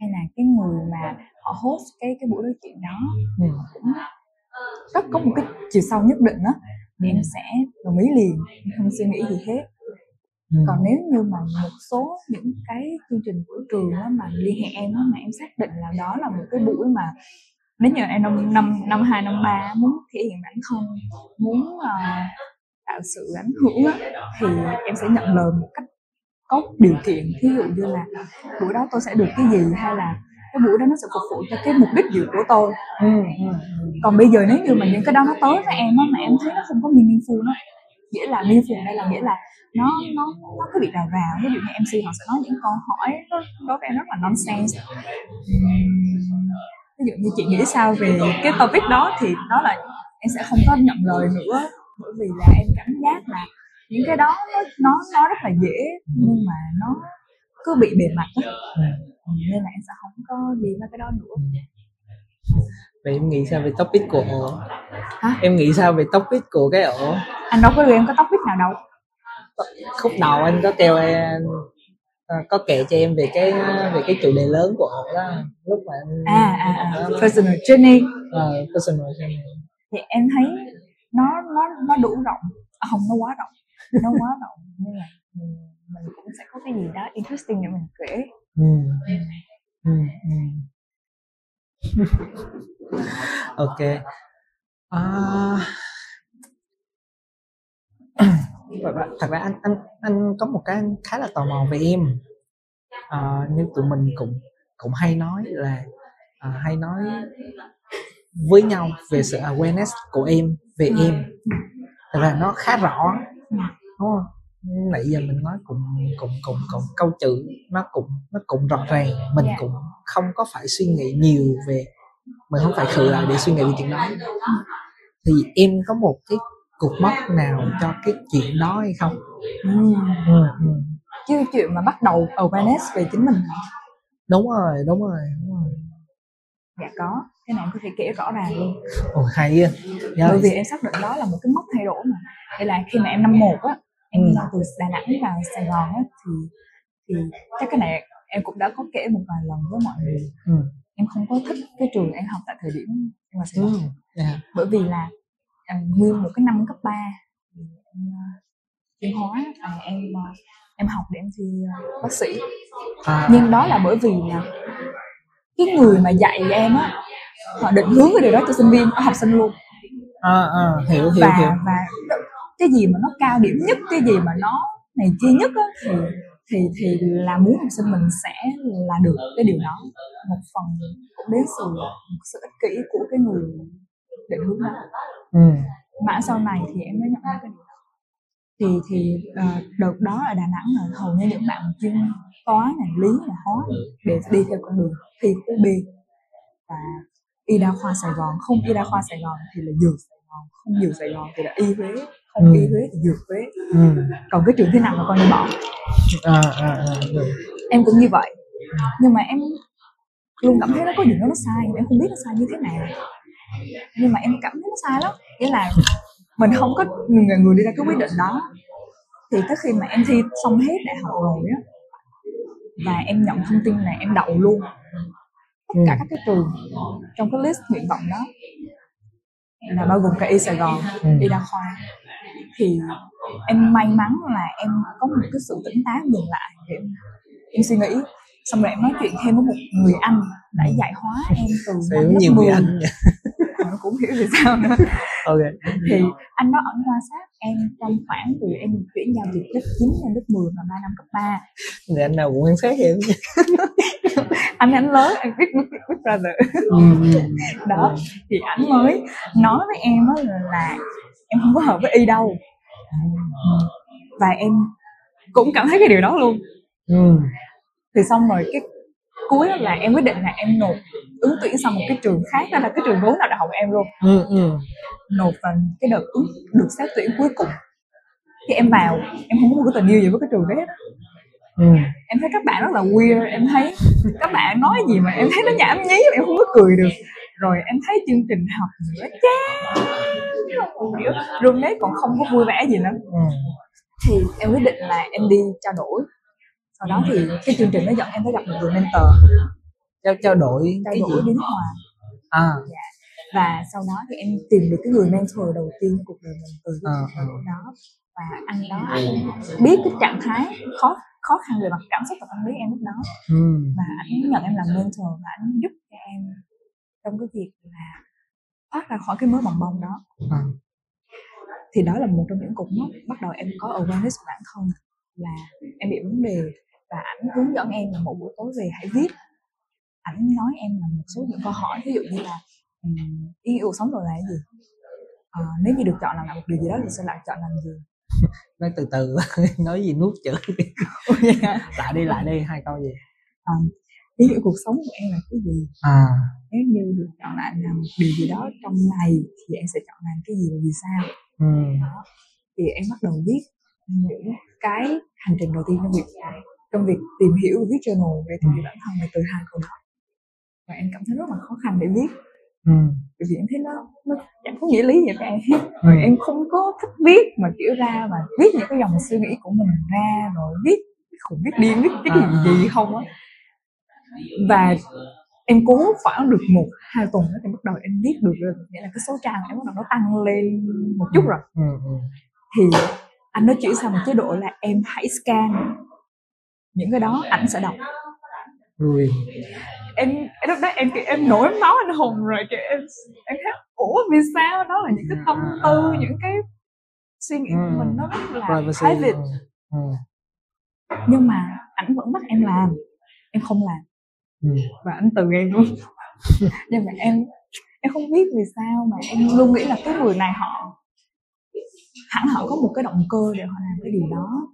Speaker 2: hay là cái người mà họ host cái cái buổi nói chuyện đó
Speaker 1: Ừ.
Speaker 2: cũng rất có một cái chiều sâu nhất định đó thì em sẽ đồng ý liền không suy nghĩ gì hết.
Speaker 1: Ừ.
Speaker 2: còn nếu như mà một số những cái chương trình của trường á mà liên hệ em á mà em xác định là đó là một cái buổi mà nếu như em năm năm năm hai năm ba muốn thể hiện bản thân muốn uh, tạo sự ảnh hưởng á, thì em sẽ nhận lời một cách có điều kiện. Ví dụ như là buổi đó tôi sẽ được cái gì hay là cái buổi đó nó sẽ phục vụ cho cái mục đích gì của tôi
Speaker 1: Ừ, ừ, ừ.
Speaker 2: còn bây giờ nếu như mà những cái đó nó tới với em á mà em thấy nó không có meaningful nó nghĩa là meaningful đây là nghĩa là nó nó nó cứ bị rào rào ví dụ như MC họ sẽ nói những câu hỏi nó đối với em rất là nonsense ví dụ như chị nghĩ sao về cái topic đó thì đó là em sẽ không có nhận lời nữa bởi vì là em cảm giác là những cái đó nó nó, nó rất là dễ nhưng mà nó cứ bị bề mặt á
Speaker 1: Ừ.
Speaker 2: nên là em sẽ không có đi với cái đó nữa.
Speaker 1: Vậy em nghĩ sao về topic của ổ?
Speaker 2: Hả?
Speaker 1: em nghĩ sao về topic của cái ổ?
Speaker 2: Anh đâu có đưa em có topic nào đâu.
Speaker 1: Khúc đầu anh có kêu em à, có kể cho em về cái về cái chủ đề lớn của ổ đó. Lúc mà anh
Speaker 2: à à, à. Personal journey.
Speaker 1: Ờ, personal journey.
Speaker 2: thì em thấy nó nó nó đủ rộng. À, không nó quá rộng. Nó quá rộng. Nên là ừ, mình cũng sẽ có cái gì đó interesting để mình kể
Speaker 1: ừ. Ừ, ừ. [laughs] ok. À... thật ra, anh anh anh có một cái khá là tò mò về em. À, nhưng tụi mình cũng cũng hay nói là à, hay nói với nhau về sự awareness của em về em. Thật ra nó khá rõ đúng không? Nãy giờ mình nói cũng cũng cũng cũng câu chữ nó cũng nó cũng rõ ràng. Mình
Speaker 2: Dạ.
Speaker 1: cũng không có phải suy nghĩ nhiều về mình không phải khử lại để suy nghĩ về chuyện đó. Thì em có một cái cột mốc nào cho cái chuyện đó hay không?
Speaker 2: Ừ.
Speaker 1: ừ, ừ.
Speaker 2: chứ chuyện mà bắt đầu awareness về chính mình.
Speaker 1: Đúng rồi đúng rồi đúng rồi.
Speaker 2: Dạ có. Cái này em có thể kể rõ ràng luôn.
Speaker 1: Ồ, hay á.
Speaker 2: Bởi vì em xác định đó là một cái mốc thay đổi mà. Đây là khi mà em năm một á em
Speaker 1: Ừ.
Speaker 2: từ Đà Nẵng vào Sài Gòn á thì thì chắc cái này em cũng đã có kể một vài lần với mọi người
Speaker 1: ừ.
Speaker 2: em không có thích cái trường em học tại thời điểm em vào Sài Gòn
Speaker 1: Ừ. dạ.
Speaker 2: bởi vì là à, nguyên một cái năm cấp 3 thì em à, chuyên hóa và em à, em học để em thi à, bác sĩ
Speaker 1: à,
Speaker 2: nhưng đó là bởi vì là cái người mà dạy em á họ định hướng cái điều đó cho sinh viên học sinh luôn
Speaker 1: à, à, hiểu hiểu
Speaker 2: và
Speaker 1: hiểu
Speaker 2: và cái gì mà nó cao điểm nhất cái gì mà nó này kia nhất á, thì thì thì là muốn học sinh mình sẽ là được cái điều đó. Một phần cũng đến một sự ích kỷ của cái người định hướng đó.
Speaker 1: Ừ.
Speaker 2: mãi sau này thì em mới nhận ra cái điều đó. Thì thì ờ, đợt đó ở Đà Nẵng là hầu như những bạn chuyên toán này lý này hóa đều đi theo con đường thi khối B. Và y đa khoa Sài Gòn không y đa khoa Sài Gòn thì là dược Sài Gòn không dược Sài Gòn thì là y Huế không
Speaker 1: Ừ.
Speaker 2: y Huế thì dược Huế
Speaker 1: Ừ.
Speaker 2: còn cái trường thứ nào mà con đi bỏ
Speaker 1: à, à, à, được.
Speaker 2: em cũng như vậy nhưng mà em luôn cảm thấy nó có gì đó nó sai em không biết nó sai như thế nào nhưng mà em cảm thấy nó sai lắm nghĩa là mình không có người người đi ra cái quyết định đó thì tới khi mà em thi xong hết đại học rồi á và em nhận thông tin là em đậu luôn tất cả
Speaker 1: Ừ.
Speaker 2: các cái trường trong cái list nguyện vọng đó là bao gồm cả y Sài Gòn,
Speaker 1: Ừ.
Speaker 2: y đa khoa thì em may mắn là em có một cái sự tỉnh táo dừng lại để em, em suy nghĩ. Xong rồi em nói chuyện thêm với một người anh đã dạy hóa em từ năm lớp 10
Speaker 1: anh vậy?
Speaker 2: Em cũng hiểu vì sao nữa. [laughs]
Speaker 1: Ok.
Speaker 2: Thì anh đó ẩn quan sát em trong khoảng từ em chuyển giao từ lớp 9 lên lớp 10 và 3 năm cấp 3
Speaker 1: thì anh nào cũng quan sát em. [laughs]
Speaker 2: Anh anh lớn em biết biết biết brother.
Speaker 1: Ừ.
Speaker 2: đó thì anh mới nói với em là em không có hợp với y đâu và em cũng cảm thấy cái điều đó luôn
Speaker 1: Ừ.
Speaker 2: thì xong rồi cái cuối là em quyết định là em nộp, ứng tuyển sang một cái trường khác, đó là cái trường vốn nào đại học em luôn
Speaker 1: Ừ. Ừ.
Speaker 2: nộp vào cái đợt ứng, được xét tuyển cuối cùng thì em vào, em không có một cái tình yêu gì với cái trường đấy hết.
Speaker 1: Ừ.
Speaker 2: em thấy các bạn rất là weird, em thấy các bạn nói gì mà em thấy nó nhảm nhí em không có cười được rồi em thấy chương trình học nữa, chán kiểu roommate còn không có vui vẻ gì nữa.
Speaker 1: Ừ.
Speaker 2: thì em quyết định là em đi trao đổi. Sau đó thì cái chương trình nó dẫn em tới gặp một người mentor.
Speaker 1: Trao trao đổi
Speaker 2: trao
Speaker 1: cái
Speaker 2: đổi nước ngoài.
Speaker 1: À.
Speaker 2: Và sau đó thì em tìm được cái người mentor đầu tiên cuộc đời mình từ cái
Speaker 1: À,
Speaker 2: đó. Và anh đó anh biết cái trạng thái khó khó khăn về mặt cảm xúc và tâm lý em lúc đó.
Speaker 1: Ừ.
Speaker 2: và anh nhận em làm mentor và anh giúp cho em trong cái việc là thoát ra khỏi cái mớ bồng bông đó.
Speaker 1: À.
Speaker 2: thì đó là một trong những cột mốc bắt đầu em có awareness của bản thân là em bị vấn đề và ảnh hướng dẫn em là một buổi tối về hãy viết. Ảnh nói em là một số những câu hỏi ví dụ như là um, cuộc sống rồi là cái gì? Ờ, nếu như được chọn làm một điều gì đó thì sẽ lại chọn làm gì? [laughs]
Speaker 1: Nói từ từ [laughs] nói gì nuốt chữ lại [laughs] đi lại đi hai câu gì?
Speaker 2: Ờ, ý nghĩa cuộc sống của em là cái gì?
Speaker 1: À.
Speaker 2: Nếu như được chọn lại làm điều gì đó trong ngày thì em sẽ chọn làm cái gì và vì sao?
Speaker 1: Ừ.
Speaker 2: đó. Thì em bắt đầu viết những cái hành trình đầu tiên trong việc trong việc tìm hiểu và viết journal về tìm hiểu bản thân là từ hai câu đó và em cảm thấy rất là khó khăn để viết.
Speaker 1: Ừ.
Speaker 2: bởi vì em thấy nó nó chẳng có nghĩa lý gì cho em. Hết
Speaker 1: Ừ.
Speaker 2: em không có thích viết mà kiểu ra mà viết những cái dòng suy nghĩ của mình ra rồi viết không biết điên viết cái
Speaker 1: À.
Speaker 2: gì gì không á và em cố khoảng được một hai tuần đó thì bắt đầu em viết được rồi. Nghĩa là cái số trang em bắt đầu nó tăng lên một chút rồi.
Speaker 1: Ừ. Ừ.
Speaker 2: thì anh nó chuyển sang một chế độ là em hãy scan những cái đó ảnh sẽ đọc.
Speaker 1: Rồi
Speaker 2: em em lúc đó em kiểu em nổi máu anh hùng rồi kiểu em em thấy ủa vì sao? Đó là những cái tâm tư những cái suy nghĩ của mình nó rất là
Speaker 1: privacy
Speaker 2: private.
Speaker 1: ừ.
Speaker 2: nhưng mà ảnh vẫn bắt em làm. Em không làm.
Speaker 1: Ừ.
Speaker 2: và anh từ em luôn [laughs] nhưng mà em em không biết vì sao mà em luôn nghĩ là cái người này họ hẳn họ có một cái động cơ để họ làm cái điều đó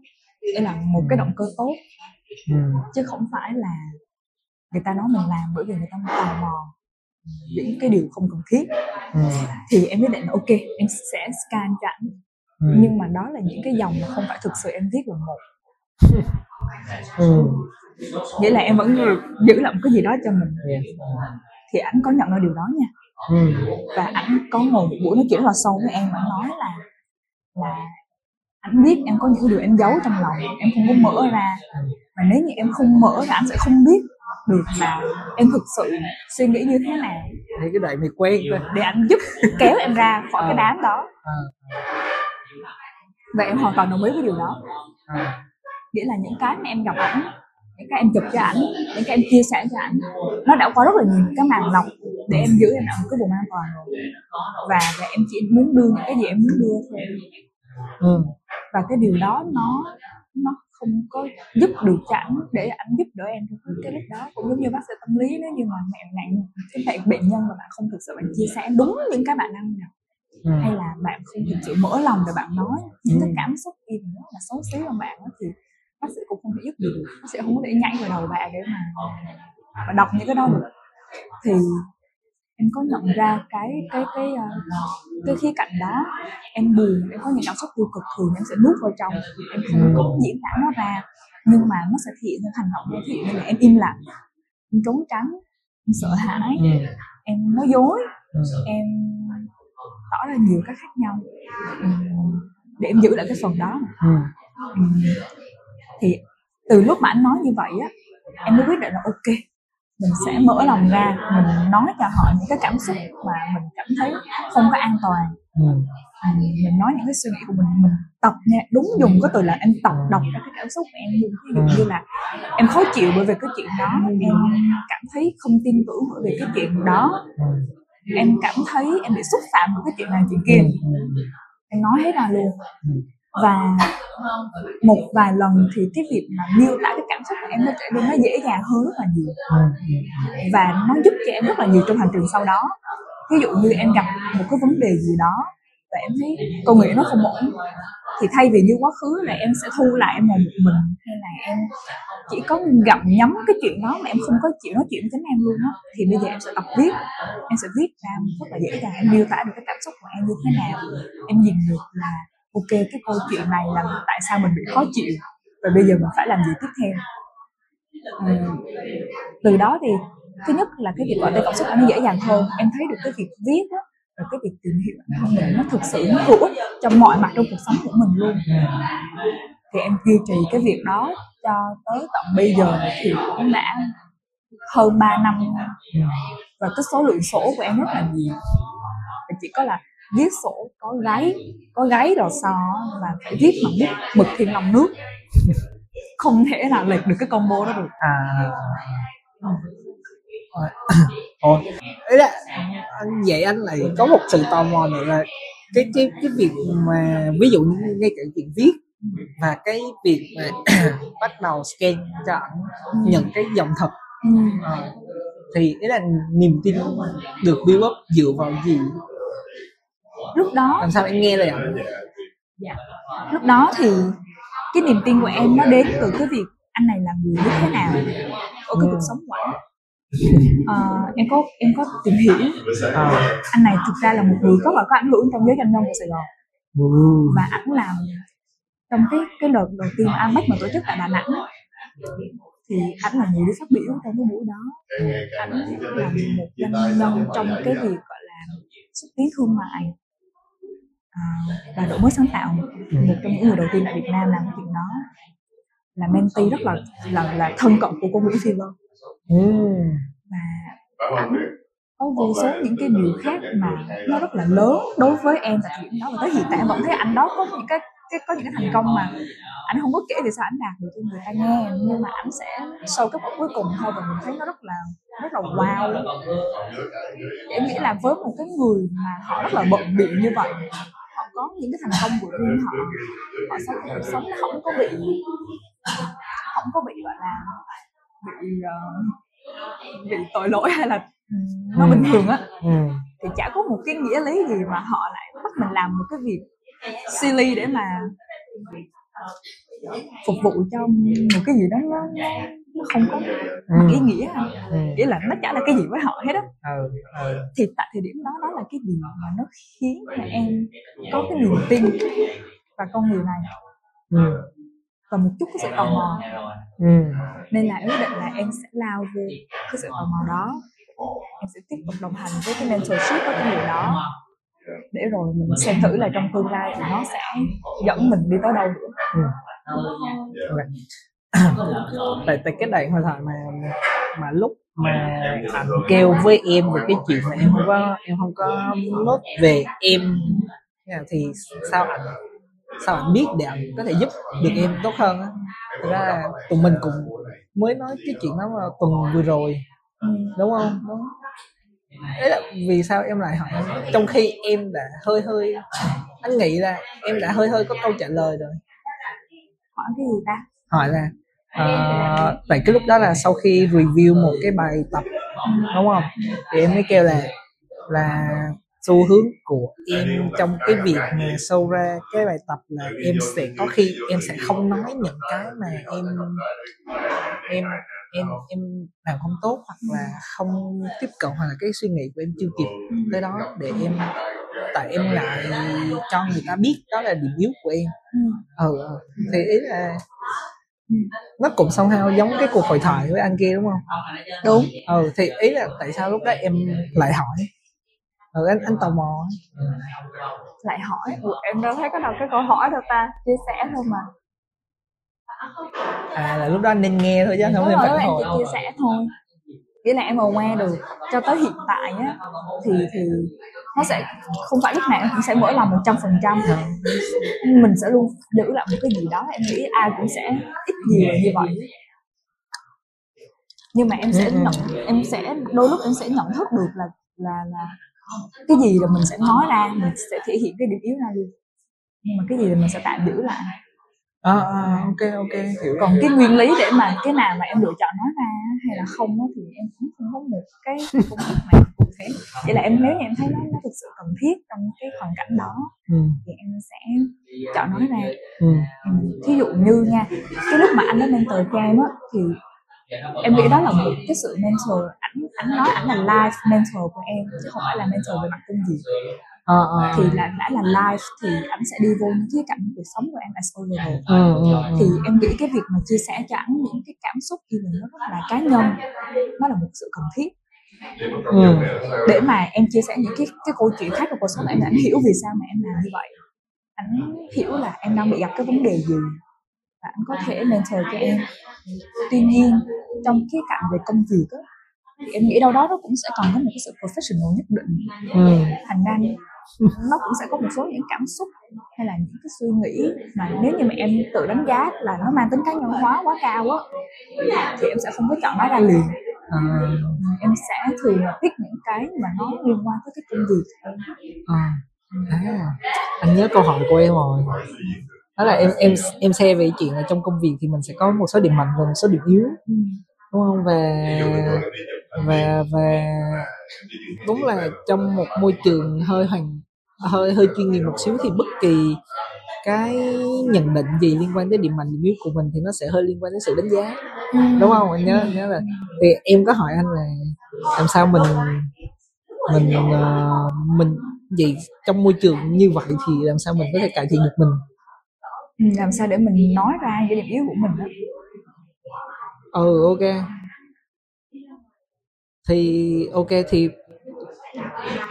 Speaker 2: đây là một cái động cơ tốt
Speaker 1: Ừ.
Speaker 2: chứ không phải là người ta nói mình làm bởi vì người ta tò mò những cái điều không cần thiết
Speaker 1: Ừ.
Speaker 2: thì em quyết định là ok em sẽ scan cho ảnh
Speaker 1: Ừ.
Speaker 2: nhưng mà đó là những cái dòng mà không phải thực sự em viết lần một [laughs]
Speaker 1: Ừ.
Speaker 2: nghĩa là em vẫn được giữ lại một cái gì đó cho mình.
Speaker 1: Yes.
Speaker 2: thì ảnh có nhận ra điều đó nha.
Speaker 1: Ừ.
Speaker 2: và ảnh có ngồi một buổi nói chuyện rất là sâu với em ảnh nói là là ảnh biết em có những điều em giấu trong lòng em không có mở ra. Và nếu như em không mở ra ảnh sẽ không biết được là em thực sự suy nghĩ như thế nào.
Speaker 1: Thì cái đoạn này quen rồi.
Speaker 2: Để ảnh giúp kéo em ra khỏi cái đám đó.
Speaker 1: À.
Speaker 2: và em hoàn toàn đồng ý với điều đó.
Speaker 1: À.
Speaker 2: nghĩa là những cái mà em gặp ảnh những cái em chụp cho ảnh những cái em chia sẻ cho ảnh nó đã qua rất là nhiều cái màn lọc để em giữ em ở một cái vùng an toàn rồi và, và em chỉ muốn đưa những cái gì em muốn đưa thôi
Speaker 1: Ừ.
Speaker 2: và cái điều đó nó nó không có giúp được cho ảnh để ảnh giúp đỡ em trong cái lúc đó cũng giống như bác sĩ tâm lý nếu như mà mẹ bạn cái bạn bệnh nhân mà bạn không thực sự bạn chia sẻ đúng những cái bạn đang gặp
Speaker 1: Ừ.
Speaker 2: hay là bạn không thực sự mở lòng để bạn nói những cái
Speaker 1: Ừ.
Speaker 2: cảm xúc gì nó là xấu xí trong bạn đó, thì bác sĩ cũng không thể giúp được bác sĩ không có thể nhảy vào đầu bạn để mà mà đọc những cái đó được. Thì em có nhận ra cái cái cái ờ, cái khía cạnh đó. Em buồn em có những cảm xúc tiêu cực thường em sẽ nuốt vào trong. Em không có diễn tả nó ra nhưng mà nó sẽ thể hiện thành hành động thể hiện như là em im lặng. Em trốn tránh em sợ hãi
Speaker 1: Ừ.
Speaker 2: em nói dối
Speaker 1: Ừ.
Speaker 2: em tỏ ra nhiều cách khác nhau. Để em giữ lại cái phần đó.
Speaker 1: Ừ.
Speaker 2: Thì từ lúc mà anh nói như vậy á em mới quyết định là ok mình sẽ mở lòng ra mình nói cho họ những cái cảm xúc mà mình cảm thấy không có an toàn
Speaker 1: Ừ.
Speaker 2: Mình nói những cái suy nghĩ của mình mình tập nha đúng dùng cái từ là em tập đọc ra cái cảm xúc của em luôn ví dụ như là em khó chịu bởi vì cái chuyện đó em cảm thấy không tin tưởng bởi vì cái chuyện đó
Speaker 1: Ừ.
Speaker 2: em cảm thấy em bị xúc phạm bởi cái chuyện này chuyện kia
Speaker 1: Ừ.
Speaker 2: em nói hết ra luôn
Speaker 1: Ừ.
Speaker 2: và một vài lần thì cái việc mà miêu tả cái cảm xúc của em nó trở nên nó dễ dàng hơn rất là nhiều.
Speaker 1: Ừ.
Speaker 2: và nó giúp cho em rất là nhiều trong hành trình sau đó. Ví dụ như em gặp một cái vấn đề gì đó và em thấy công nghệ nó không ổn thì thay vì như quá khứ là em sẽ thu lại em ngồi một mình hay là em chỉ có gặm nhấm cái chuyện đó mà em không có chịu nói chuyện với chính em luôn á thì bây giờ em sẽ tập viết em sẽ viết ra rất là dễ dàng em miêu tả được cái cảm xúc của em như thế nào em nhìn được là ok cái câu chuyện này là tại sao mình bị khó chịu? Và bây giờ mình phải làm gì tiếp theo? Ừm, từ đó thì thứ nhất là cái việc gọi tên cảm xúc nó dễ dàng hơn. Em thấy được cái việc viết đó, và cái việc tìm hiểu bản thân mình nó thực sự nó hữu ích trong mọi mặt trong cuộc sống của mình luôn. Thì em duy trì cái việc đó cho tới tận bây giờ thì cũng đã hơn 3 năm. Và cái số lượng sổ của em rất là nhiều. Và chỉ có là viết sổ có gáy có gáy đỏ sò và phải viết bằng bút mực thiên lòng nước. Không thể nào lệch được cái combo đó được.
Speaker 1: À. Ồ. Ý là anh vậy anh lại có một sự tò mò nữa là cái cái cái việc mà ví dụ như ngay cả chuyện viết và cái việc mà [clears throat] bắt đầu scan cho ảnh nhận cái dòng thật.
Speaker 2: Ừ.
Speaker 1: Ờ, thì ý là niềm tin được build up dựa vào gì
Speaker 2: lúc đó
Speaker 1: làm sao em nghe lời ảnh
Speaker 2: lúc đó thì cái niềm tin của em nó đến từ cái việc anh này là người như thế nào ở cái cuộc sống của anh. Ờ, em có em có tìm hiểu
Speaker 1: à.
Speaker 2: anh này thực ra là một người rất là có ảnh hưởng trong giới doanh nhân của Sài Gòn. Và ảnh làm trong cái cái đợt đầu tiên Amex mà tổ chức tại Đà Nẵng thì ảnh là người đi phát biểu trong cái buổi đó. Ảnh là một doanh nhân trong cái việc gọi là xúc tiến thương mại và đổi mới sáng tạo. Một trong những người đầu tiên tại Việt Nam làm cái chuyện đó. Là mentee rất là là là thân cận của cô Nguyễn Phi Vân.
Speaker 1: Ừ.
Speaker 2: và ảnh có vô số những cái điều khác mà nó rất là lớn đối với em tại thời điểm đó. Và tới hiện tại em vẫn thấy anh đó có những cái, cái có những cái thành công mà ảnh không có kể vì sao ảnh đạt được cho người ta nghe. Nhưng mà ảnh sẽ sau cái cuối cùng thôi và mình thấy nó rất là rất là wow. Em nghĩ là với một cái người mà họ rất là bận bịu như vậy có những cái thành công của riêng họ họ sống cái cuộc sống nó không có bị không có bị gọi là bị uh, bị tội lỗi hay là ừ, nó
Speaker 1: Ừ.
Speaker 2: bình thường á
Speaker 1: Ừ.
Speaker 2: thì chả có một cái nghĩa lý gì mà họ lại bắt mình làm một cái việc silly để mà phục vụ cho một cái gì đó nó, nó, nó không có
Speaker 1: Ừ.
Speaker 2: ý nghĩa
Speaker 1: Ừ.
Speaker 2: nghĩa là nó chả là cái gì với họ hết á
Speaker 1: Ừ. Ừ.
Speaker 2: thì tại thời điểm đó đó là cái điều mà nó khiến mà em có cái niềm tin và con người này
Speaker 1: Ừ.
Speaker 2: và một chút cái sự tò mò
Speaker 1: Ừ.
Speaker 2: nên là em quyết định là em sẽ lao vô cái sự tò mò đó em sẽ tiếp tục đồng hành với cái mentorship với cái người đó để rồi mình xem thử là trong tương lai thì nó sẽ dẫn mình đi tới đâu nữa
Speaker 1: Ừ. Ok. [coughs] tại tại cái đoạn hội thoại mà mà lúc mà anh kêu với em về cái chuyện mà em không có em không có nốt về em thì sao anh sao anh biết để anh có thể giúp được em tốt hơn á? Thực ra là tụi mình cũng mới nói cái chuyện đó mà tuần vừa rồi
Speaker 2: ừ.
Speaker 1: đúng không? Đúng. Đấy là vì sao em lại hỏi? Trong khi em đã hơi hơi anh nghĩ là em đã hơi hơi có câu trả lời rồi.
Speaker 2: Hỏi cái gì ta?
Speaker 1: Hỏi là ờ, tại cái lúc đó là sau khi review một cái bài tập đúng không thì em mới kêu là là xu hướng của em trong cái việc mà sâu ra cái bài tập là em sẽ có khi em sẽ không nói những cái mà em em em em làm không tốt hoặc là không tiếp cận hoặc là cái suy nghĩ của em chưa kịp tới đó để em tại em ngại cho người ta biết đó là điểm yếu của em
Speaker 2: ừ.
Speaker 1: ừ ừ. thì ý là nó cũng somehow giống cái cuộc hội thoại với anh kia đúng không?
Speaker 2: Đúng.
Speaker 1: Ừ thì ý là tại sao lúc đó em lại hỏi? Ừ anh anh tò mò
Speaker 2: lại hỏi. Ủa, em đâu thấy có đâu cái câu hỏi đâu ta? Chia sẻ thôi mà.
Speaker 1: À là lúc đó anh nên nghe thôi chứ không nên phản hồi.
Speaker 2: chia sẻ thôi nghĩa là em aware được cho tới hiện tại á thì thì nó sẽ không phải lúc nào em cũng sẽ mở lòng một trăm phần trăm. Mình sẽ luôn giữ lại một cái gì đó em nghĩ ai cũng sẽ ít nhiều là như vậy. Nhưng mà em sẽ
Speaker 1: Ừ, ừ.
Speaker 2: nhận em sẽ đôi lúc em sẽ nhận thức được là là là cái gì là mình sẽ nói ra mình sẽ thể hiện cái điểm yếu ra luôn nhưng mà cái gì là mình sẽ tạm giữ lại
Speaker 1: à, à ok ok hiểu
Speaker 2: còn cái nguyên lý để mà cái nào mà em lựa chọn nói ra hay là không thì em cũng không có một cái công thức nào cụ thể vậy là em nếu như em thấy nó nó thực sự cần thiết trong cái hoàn cảnh đó
Speaker 1: ừ,
Speaker 2: thì em sẽ chọn nói ra.
Speaker 1: Ừ,
Speaker 2: ừ. thí dụ như nha cái lúc mà anh đã mentor cho em á thì em nghĩ đó là một cái sự mentor ảnh ảnh nói ảnh là life mentor của em chứ không phải là mentor về mặt công việc
Speaker 1: à, à,
Speaker 2: thì là đã là life thì ảnh sẽ đi vô những khía cạnh của cuộc sống của em as overall
Speaker 1: ừ, ừ, ừ.
Speaker 2: thì em nghĩ cái việc mà chia sẻ cho ảnh những cái cảm xúc even nó rất là cá nhân nó là một sự cần thiết.
Speaker 1: Ừ,
Speaker 2: để mà em chia sẻ những cái cái câu chuyện khác trong cuộc sống em để ảnh hiểu vì sao mà em làm như vậy. Ảnh hiểu là em đang bị gặp cái vấn đề gì và anh có thể mentor cho em. Tuy nhiên trong cái cạnh về công việc á thì em nghĩ đâu đó nó cũng sẽ còn có một cái sự professional nhất định.
Speaker 1: Ừ.
Speaker 2: thành ra nó cũng sẽ có một số những cảm xúc hay là những cái suy nghĩ mà nếu như mà em tự đánh giá là nó mang tính cá nhân hóa quá cao á thì em sẽ không có chọn nó ra liền
Speaker 1: à,
Speaker 2: em sẽ thường là pick những cái mà nó liên quan tới cái công việc
Speaker 1: à. à. anh nhớ câu hỏi của em rồi đó là em em em xe về chuyện là trong công việc thì mình sẽ có một số điểm mạnh và một số điểm yếu
Speaker 2: ừ.
Speaker 1: đúng không và và và đúng là trong một môi trường hơi hoàn hơi hơi chuyên nghiệp một xíu thì bất kỳ cái nhận định gì liên quan tới điểm mạnh điểm yếu của mình thì nó sẽ hơi liên quan đến sự đánh giá.
Speaker 2: Ừ.
Speaker 1: đúng không? Anh nhớ nhớ là thì em có hỏi anh là làm sao mình mình uh, mình gì trong môi trường như vậy thì làm sao mình có thể cải thiện được mình?
Speaker 2: Ừ, làm sao để mình nói ra cái điểm yếu của mình đó
Speaker 1: ừ ok thì ok thì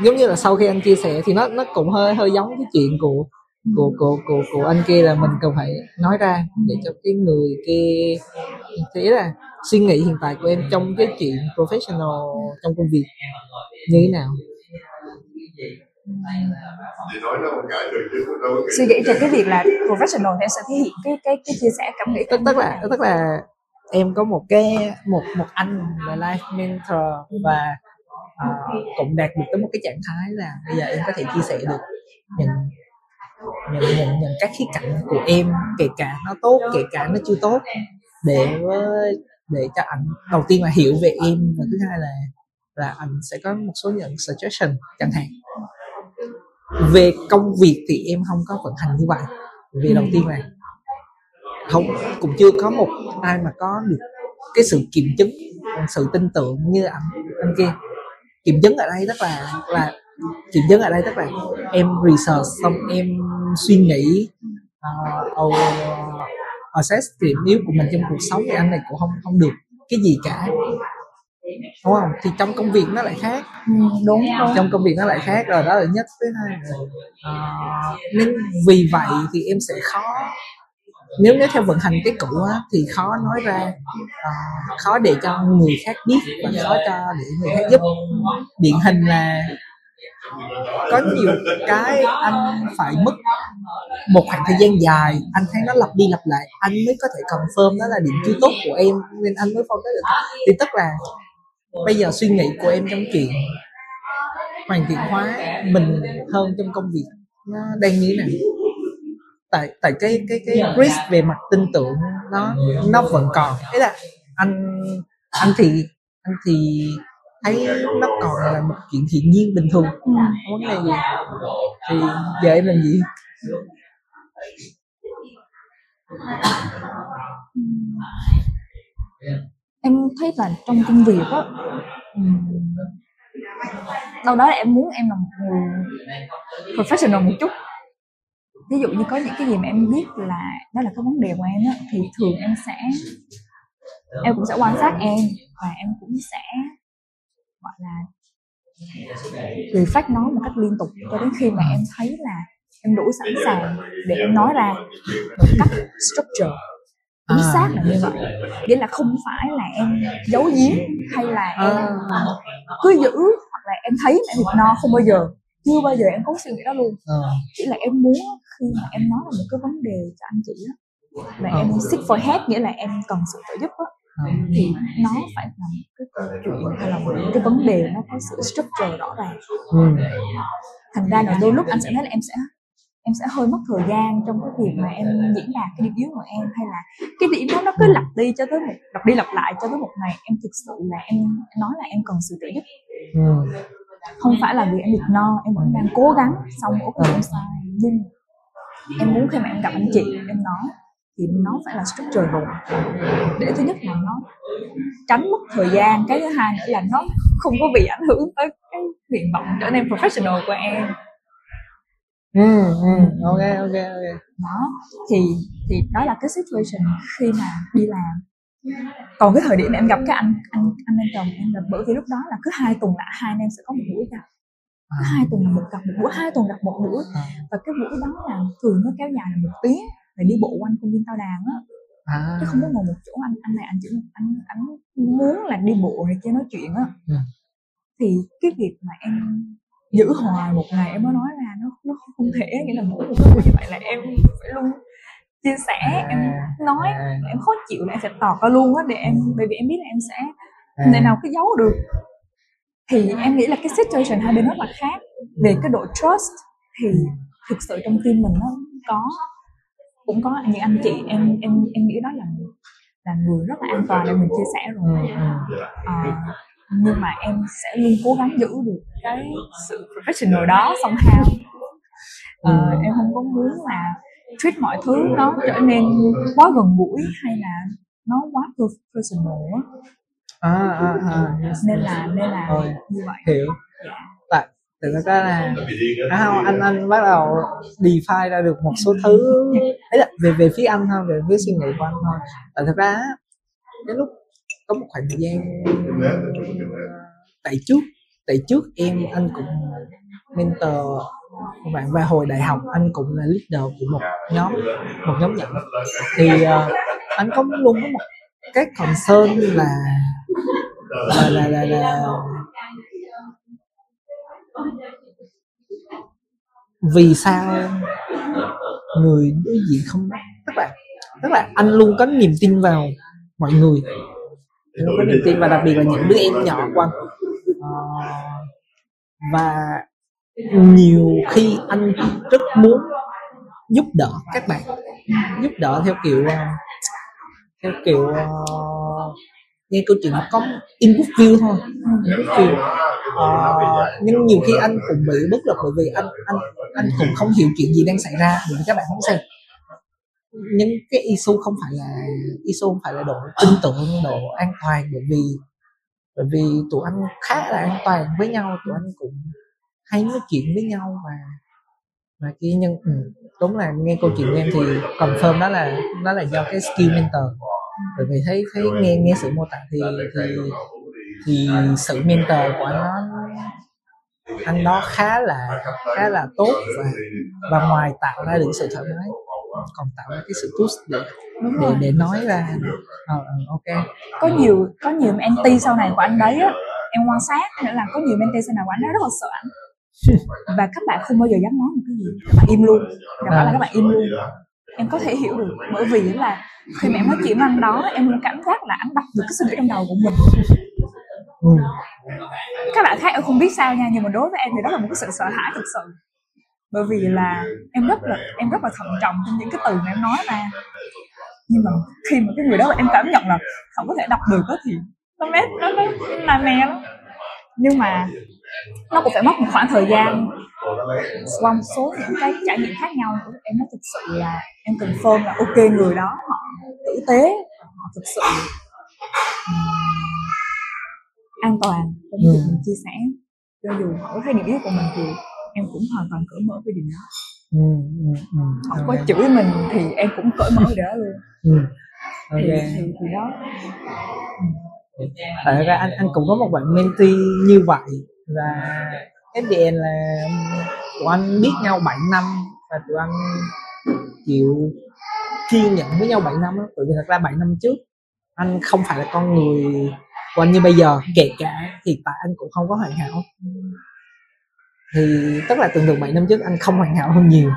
Speaker 1: giống như là sau khi anh chia sẻ thì nó nó cũng hơi hơi giống cái chuyện của của của của của anh kia là mình cần phải nói ra để cho cái người kia thế là suy nghĩ hiện tại của em trong cái chuyện professional trong công việc như thế nào.
Speaker 2: Suy nghĩ về cái việc là professional thì em sẽ thể hiện cái cái cái chia sẻ cảm nghĩ
Speaker 1: tức tức là tức là em có một cái một một anh là life mentor và uh, cũng đạt được tới một cái trạng thái là bây giờ em có thể chia sẻ được những những những, những các khía cạnh của em kể cả nó tốt kể cả nó chưa tốt để để cho anh đầu tiên là hiểu về em và thứ hai là là anh sẽ có một số những suggestion chẳng hạn. Về công việc thì em không có vận hành như vậy. Vì đầu tiên là không cũng chưa có một ai mà có được cái sự kiểm chứng sự tin tưởng như anh anh kia. Kiểm chứng ở đây tức là là kiểm chứng ở đây tức là em research xong em suy nghĩ uh, assess điểm yếu của mình trong cuộc sống thì anh này cũng không không được cái gì cả. Đúng không? Thì trong công việc nó lại khác.
Speaker 2: Ừ, đúng, đúng.
Speaker 1: Trong công việc nó lại khác rồi đó là nhất. Thứ hai uh, nên vì vậy thì em sẽ khó nếu nếu theo vận hành cái cũ á, thì khó nói ra. Uh, khó để cho người khác biết và khó cho để người khác giúp. Điển hình là có nhiều cái anh phải mất một khoảng thời gian dài anh thấy nó lặp đi lặp lại anh mới có thể confirm đó là điểm chưa tốt của em nên anh mới phong được. Thì tức là bây giờ suy nghĩ của em trong chuyện hoàn thiện hóa mình hơn trong công việc nó đang như thế nào tại tại cái cái cái risk về mặt tin tưởng nó nó vẫn còn. Thế là anh anh thì anh thì thấy nó còn là một chuyện hiển nhiên bình thường. Không vấn đề gì thì giờ em làm gì?
Speaker 2: Em thấy là trong công việc á đâu đó là em muốn em là một người professional một chút ví dụ như có những cái gì mà em biết là đó là cái vấn đề của em á thì thường em sẽ em cũng sẽ quan sát em và em cũng sẽ gọi là reflect nó một cách liên tục cho đến khi mà em thấy là em đủ sẵn sàng để em nói ra một cách structure chính à. xác là như vậy nghĩa là không phải là em giấu giếm hay là em à. cứ giữ hoặc là em thấy mẹ việc no không bao giờ chưa bao giờ em có suy nghĩ đó luôn à. chỉ là em muốn khi mà em nói là một cái vấn đề cho anh chị á và à. em seek for help nghĩa là em cần sự trợ giúp á thì nó phải là một cái câu chuyện hay là một cái vấn đề nó có sự structure rõ ràng ừ. thành ra là đôi lúc anh sẽ thấy là em sẽ em sẽ hơi mất thời gian trong cái việc mà em diễn đạt cái điểm yếu của em hay là cái điểm đó nó cứ lặp đi cho tới một lặp đi lặp lại cho tới một ngày em thực sự là em nói là em cần sự trợ giúp ừ. không phải là vì em được no em vẫn đang cố gắng xong cái em sai nhưng em muốn khi mà em gặp anh chị em nói thì nó phải là structure rồi. Để thứ nhất là nó tránh mất thời gian cái thứ hai nữa là nó không có bị ảnh hưởng tới cái nguyện vọng trở nên professional của em.
Speaker 1: Ừ, ừ, ok ok ok.
Speaker 2: Đó thì thì đó là cái situation khi mà đi làm. Còn cái thời điểm em gặp cái anh anh anh em chồng em là bởi vì lúc đó là cứ hai tuần lại hai anh em sẽ có một buổi gặp cứ hai tuần là một gặp một buổi hai tuần gặp một buổi và cái buổi đó là thường nó kéo dài là một tiếng để đi bộ quanh công viên tao đàn á.
Speaker 1: À.
Speaker 2: Chứ không có ngồi một chỗ anh anh này anh chỉ anh anh muốn là đi bộ này kia nói chuyện á.
Speaker 1: Ừ.
Speaker 2: thì cái việc mà em giữ hoài một ngày em mới nói ra nó nó không thể nghĩa là mỗi một như vậy là em phải luôn chia sẻ. Em nói
Speaker 1: à,
Speaker 2: em khó chịu là em sẽ tọt ra luôn á để em bởi vì em biết là em sẽ
Speaker 1: à,
Speaker 2: nơi nào cứ giấu được thì em nghĩ là cái situation hai bên rất là khác. Về cái độ trust thì thực sự trong tim mình nó có cũng có những anh chị em em em nghĩ đó là là người rất là an toàn để mình chia sẻ rồi. À, nhưng mà em sẽ luôn cố gắng giữ được cái sự professional đó somehow. Ờ,
Speaker 1: Ừ.
Speaker 2: em không có muốn là treat mọi thứ nó trở nên quá gần gũi hay là nó quá per- personal á
Speaker 1: à, à, à, yes.
Speaker 2: nên là nên là
Speaker 1: Rồi.
Speaker 2: như vậy.
Speaker 1: hiểu. Tại thực ra là à, không, anh anh bắt đầu define ra được một số thứ. [laughs] Ấy là về về phía anh thôi về phía suy nghĩ của anh thôi. Tại thực ra á, đến lúc có một khoảng thời gian tại trước tại trước em anh cũng mentor bạn và hồi đại học. Anh cũng là leader của một nhóm một nhóm nhỏ. Thì ờ, anh có luôn có một cái concern là là là là, là vì sao người đối diện không tức là tức là anh luôn có niềm tin vào mọi người. Anh luôn có niềm tin và đặc biệt là những đứa em nhỏ của anh. À, và nhiều khi anh rất muốn giúp đỡ các bạn. Giúp đỡ theo kiểu ờ, theo kiểu ờ, nghe câu chuyện có input view thôi. Input view. Ờ, nhưng nhiều khi anh cũng bị bất lực bởi vì anh anh anh cũng không hiểu chuyện gì đang xảy ra bởi vì các bạn không xem. Những cái issue không phải là issue không phải là độ tin tưởng độ an toàn bởi vì bởi vì tụi anh khá là an toàn với nhau tụi anh cũng hay nói chuyện với nhau và và cái nhân ừ, đúng là nghe câu chuyện của em thì confirm đó là đó là do cái skill mentor bởi vì thấy thấy nghe nghe sự mô tả thì thì thì sự mentor của anh nó anh đó khá là khá là tốt và và ngoài tạo ra được sự thoải mái còn tạo ra cái sự push để
Speaker 2: đúng
Speaker 1: để
Speaker 2: rồi
Speaker 1: để nói ra. Ờ ờ, ok.
Speaker 2: Có nhiều có nhiều mentee sau này của anh đấy á. Em quan sát nghĩa là có nhiều mentee sau này của anh đó rất là sợ ảnh [laughs] và các bạn không bao giờ dám nói một cái gì. Các bạn im luôn. Gặp
Speaker 1: À.
Speaker 2: là các bạn im luôn em có thể hiểu được, bởi vì là khi mà em nói chuyện với anh đó, em luôn cảm giác là anh đọc được cái suy nghĩ trong đầu của mình.
Speaker 1: Ừ.
Speaker 2: các bạn khác em không biết sao nha, nhưng mà đối với em thì đó là một cái sự sợ hãi thực sự. Bởi vì là em rất là, em rất là thận trọng trong những cái từ mà em nói ra. Nhưng mà khi mà cái người đó em cảm nhận là không có thể đọc được đó thì nó mét nó nó là mè lắm. Nhưng mà nó cũng phải mất một khoảng thời gian. Qua một số những cái trải nghiệm khác nhau nữa em nói thực sự là em confirm là ok người đó họ tử tế họ thực sự an toàn trong việc
Speaker 1: Ừ.
Speaker 2: mình chia sẻ. Cho dù họ có thấy điểm yếu của mình thì em cũng hoàn toàn cởi mở với điều đó.
Speaker 1: Ừ, ừ, ừ.
Speaker 2: họ có chửi mình thì em cũng cởi mở về đó luôn.
Speaker 1: Ừ.
Speaker 2: thì, thì, thì đó.
Speaker 1: Tại thật ra anh anh cũng có một bạn mentee như vậy và FDN là tụi anh biết nhau 7 năm và tụi anh chịu kiên nhẫn với nhau 7 năm đó. bởi vì thật ra 7 năm trước, anh không phải là con người của anh như bây giờ. Kể cả hiện tại anh cũng không có hoàn hảo. Thì tức là tưởng tượng 7 năm trước anh không hoàn hảo hơn nhiều.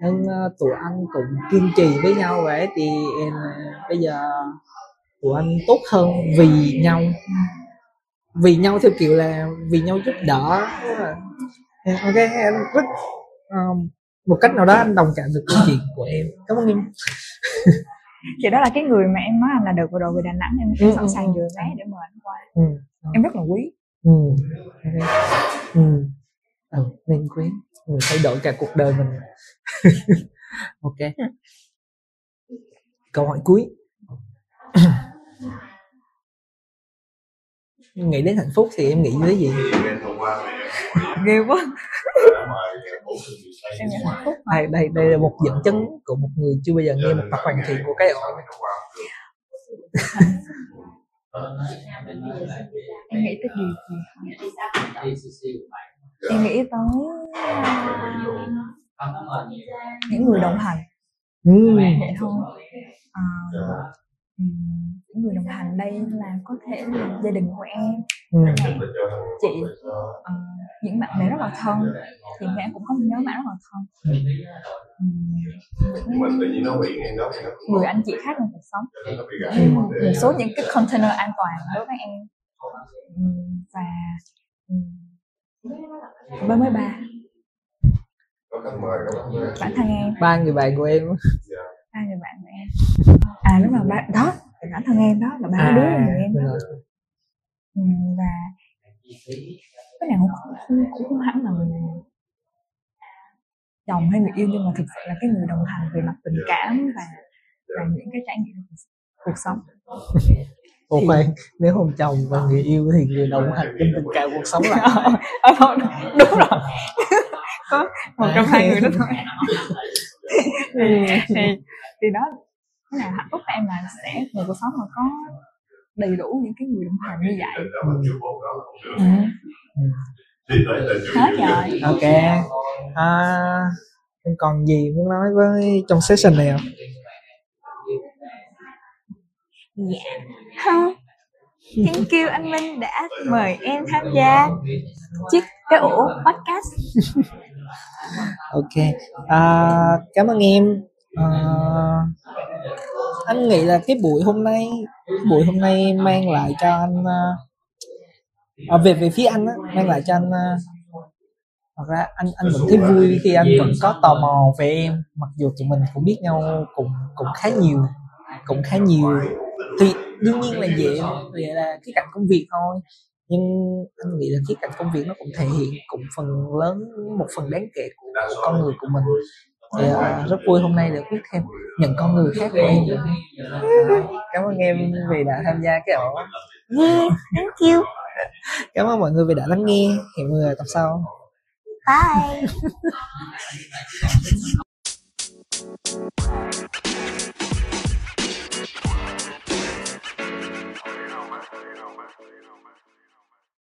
Speaker 1: Nên ờ, tụi anh cũng kiên trì với nhau vậy. Thì ờ, bây giờ tụi anh tốt hơn vì nhau vì nhau theo kiểu là vì nhau giúp đỡ ok em rất um, một cách nào đó anh đồng cảm được câu chuyện của em cảm ơn em [laughs]
Speaker 2: thì đó là cái người mà em nói anh là đợt vừa rồi về Đà Nẵng em,
Speaker 1: Ừ,
Speaker 2: sẵn
Speaker 1: ừ,
Speaker 2: sàng
Speaker 1: ừ.
Speaker 2: dừa vé để mời anh qua
Speaker 1: ừ.
Speaker 2: em rất là quý
Speaker 1: Ừ. ok. Ừ. Ừ, nên quý ừ, thay đổi cả cuộc đời mình [laughs] ok câu hỏi cuối nghĩ đến hạnh phúc thì em nghĩ tới gì?
Speaker 2: Ghê quá. Em nghĩ hạnh phúc mà.
Speaker 1: đây đây đây là một dẫn chứng của một người chưa bao giờ nghe một tập hoàn thiện của cái ổ.
Speaker 2: Em nghĩ tới gì? Em nghĩ tới à, những người đồng hành.
Speaker 1: Ừ.
Speaker 2: vậy thôi. À, những người đồng hành đây là có thể là gia đình của em.
Speaker 1: Ừ.
Speaker 2: chị ờ, những bạn bè rất là thân. Thì mẹ cũng có một nhóm bạn rất là thân.
Speaker 1: Ừ.
Speaker 2: Người anh chị khác trong cuộc sống.
Speaker 1: Ừ.
Speaker 2: một số những cái container an toàn đối với em. Ừm, và ba
Speaker 3: khách mời
Speaker 2: bản thân em.
Speaker 1: Ba người bạn của em
Speaker 2: Ba người bạn của em [laughs] à đúng rồi ba đó bản thân em đó là ba
Speaker 1: à
Speaker 2: đứa người em đó. Ừm, và cái nào cũng không, cũng không hẳn là người chồng hay người yêu nhưng mà thực sự là cái người đồng hành về mặt tình cảm và và những cái trải nghiệm cuộc sống [laughs]
Speaker 1: Ủa khoan, nếu không chồng và người yêu thì người đồng hành trong tình cảm cuộc sống là? [laughs]
Speaker 2: Ờ, thôi, đúng rồi có một trong hai người đó thôi. [laughs] Thì, thì thì đó cái nào hạnh phúc của em là sẽ người cuộc sống mà có đầy đủ những cái người đồng hành như vậy.
Speaker 3: Là
Speaker 2: ừ.
Speaker 3: là
Speaker 2: hết rồi.
Speaker 1: Ok. À, em còn gì muốn nói với trong session này không?
Speaker 2: Dạ. Không thank you anh Minh đã mời em tham gia chiếc cái ổ podcast.
Speaker 1: Ok. À, cảm ơn em. À, anh nghĩ là cái buổi hôm nay buổi hôm nay mang lại cho anh à, à, về về phía anh á mang lại cho anh à, thật ra anh anh vẫn thấy vui khi anh vẫn có tò mò về em mặc dù tụi mình cũng biết nhau cũng cũng khá nhiều cũng khá nhiều thì đương nhiên là vậy vậy là cái cạnh công việc thôi. Nhưng anh nghĩ là cái cạnh công việc nó cũng thể hiện cũng phần lớn một phần đáng kể của, của con người của mình. Thì uh, rất vui hôm nay được biết thêm những con người khác của em. Cảm ơn em vì đã tham gia cái ổ.
Speaker 2: Yeah thank you.
Speaker 1: Cảm ơn mọi người vì đã lắng nghe. Hẹn mọi người tập sau.
Speaker 2: Bye [laughs]
Speaker 3: you know.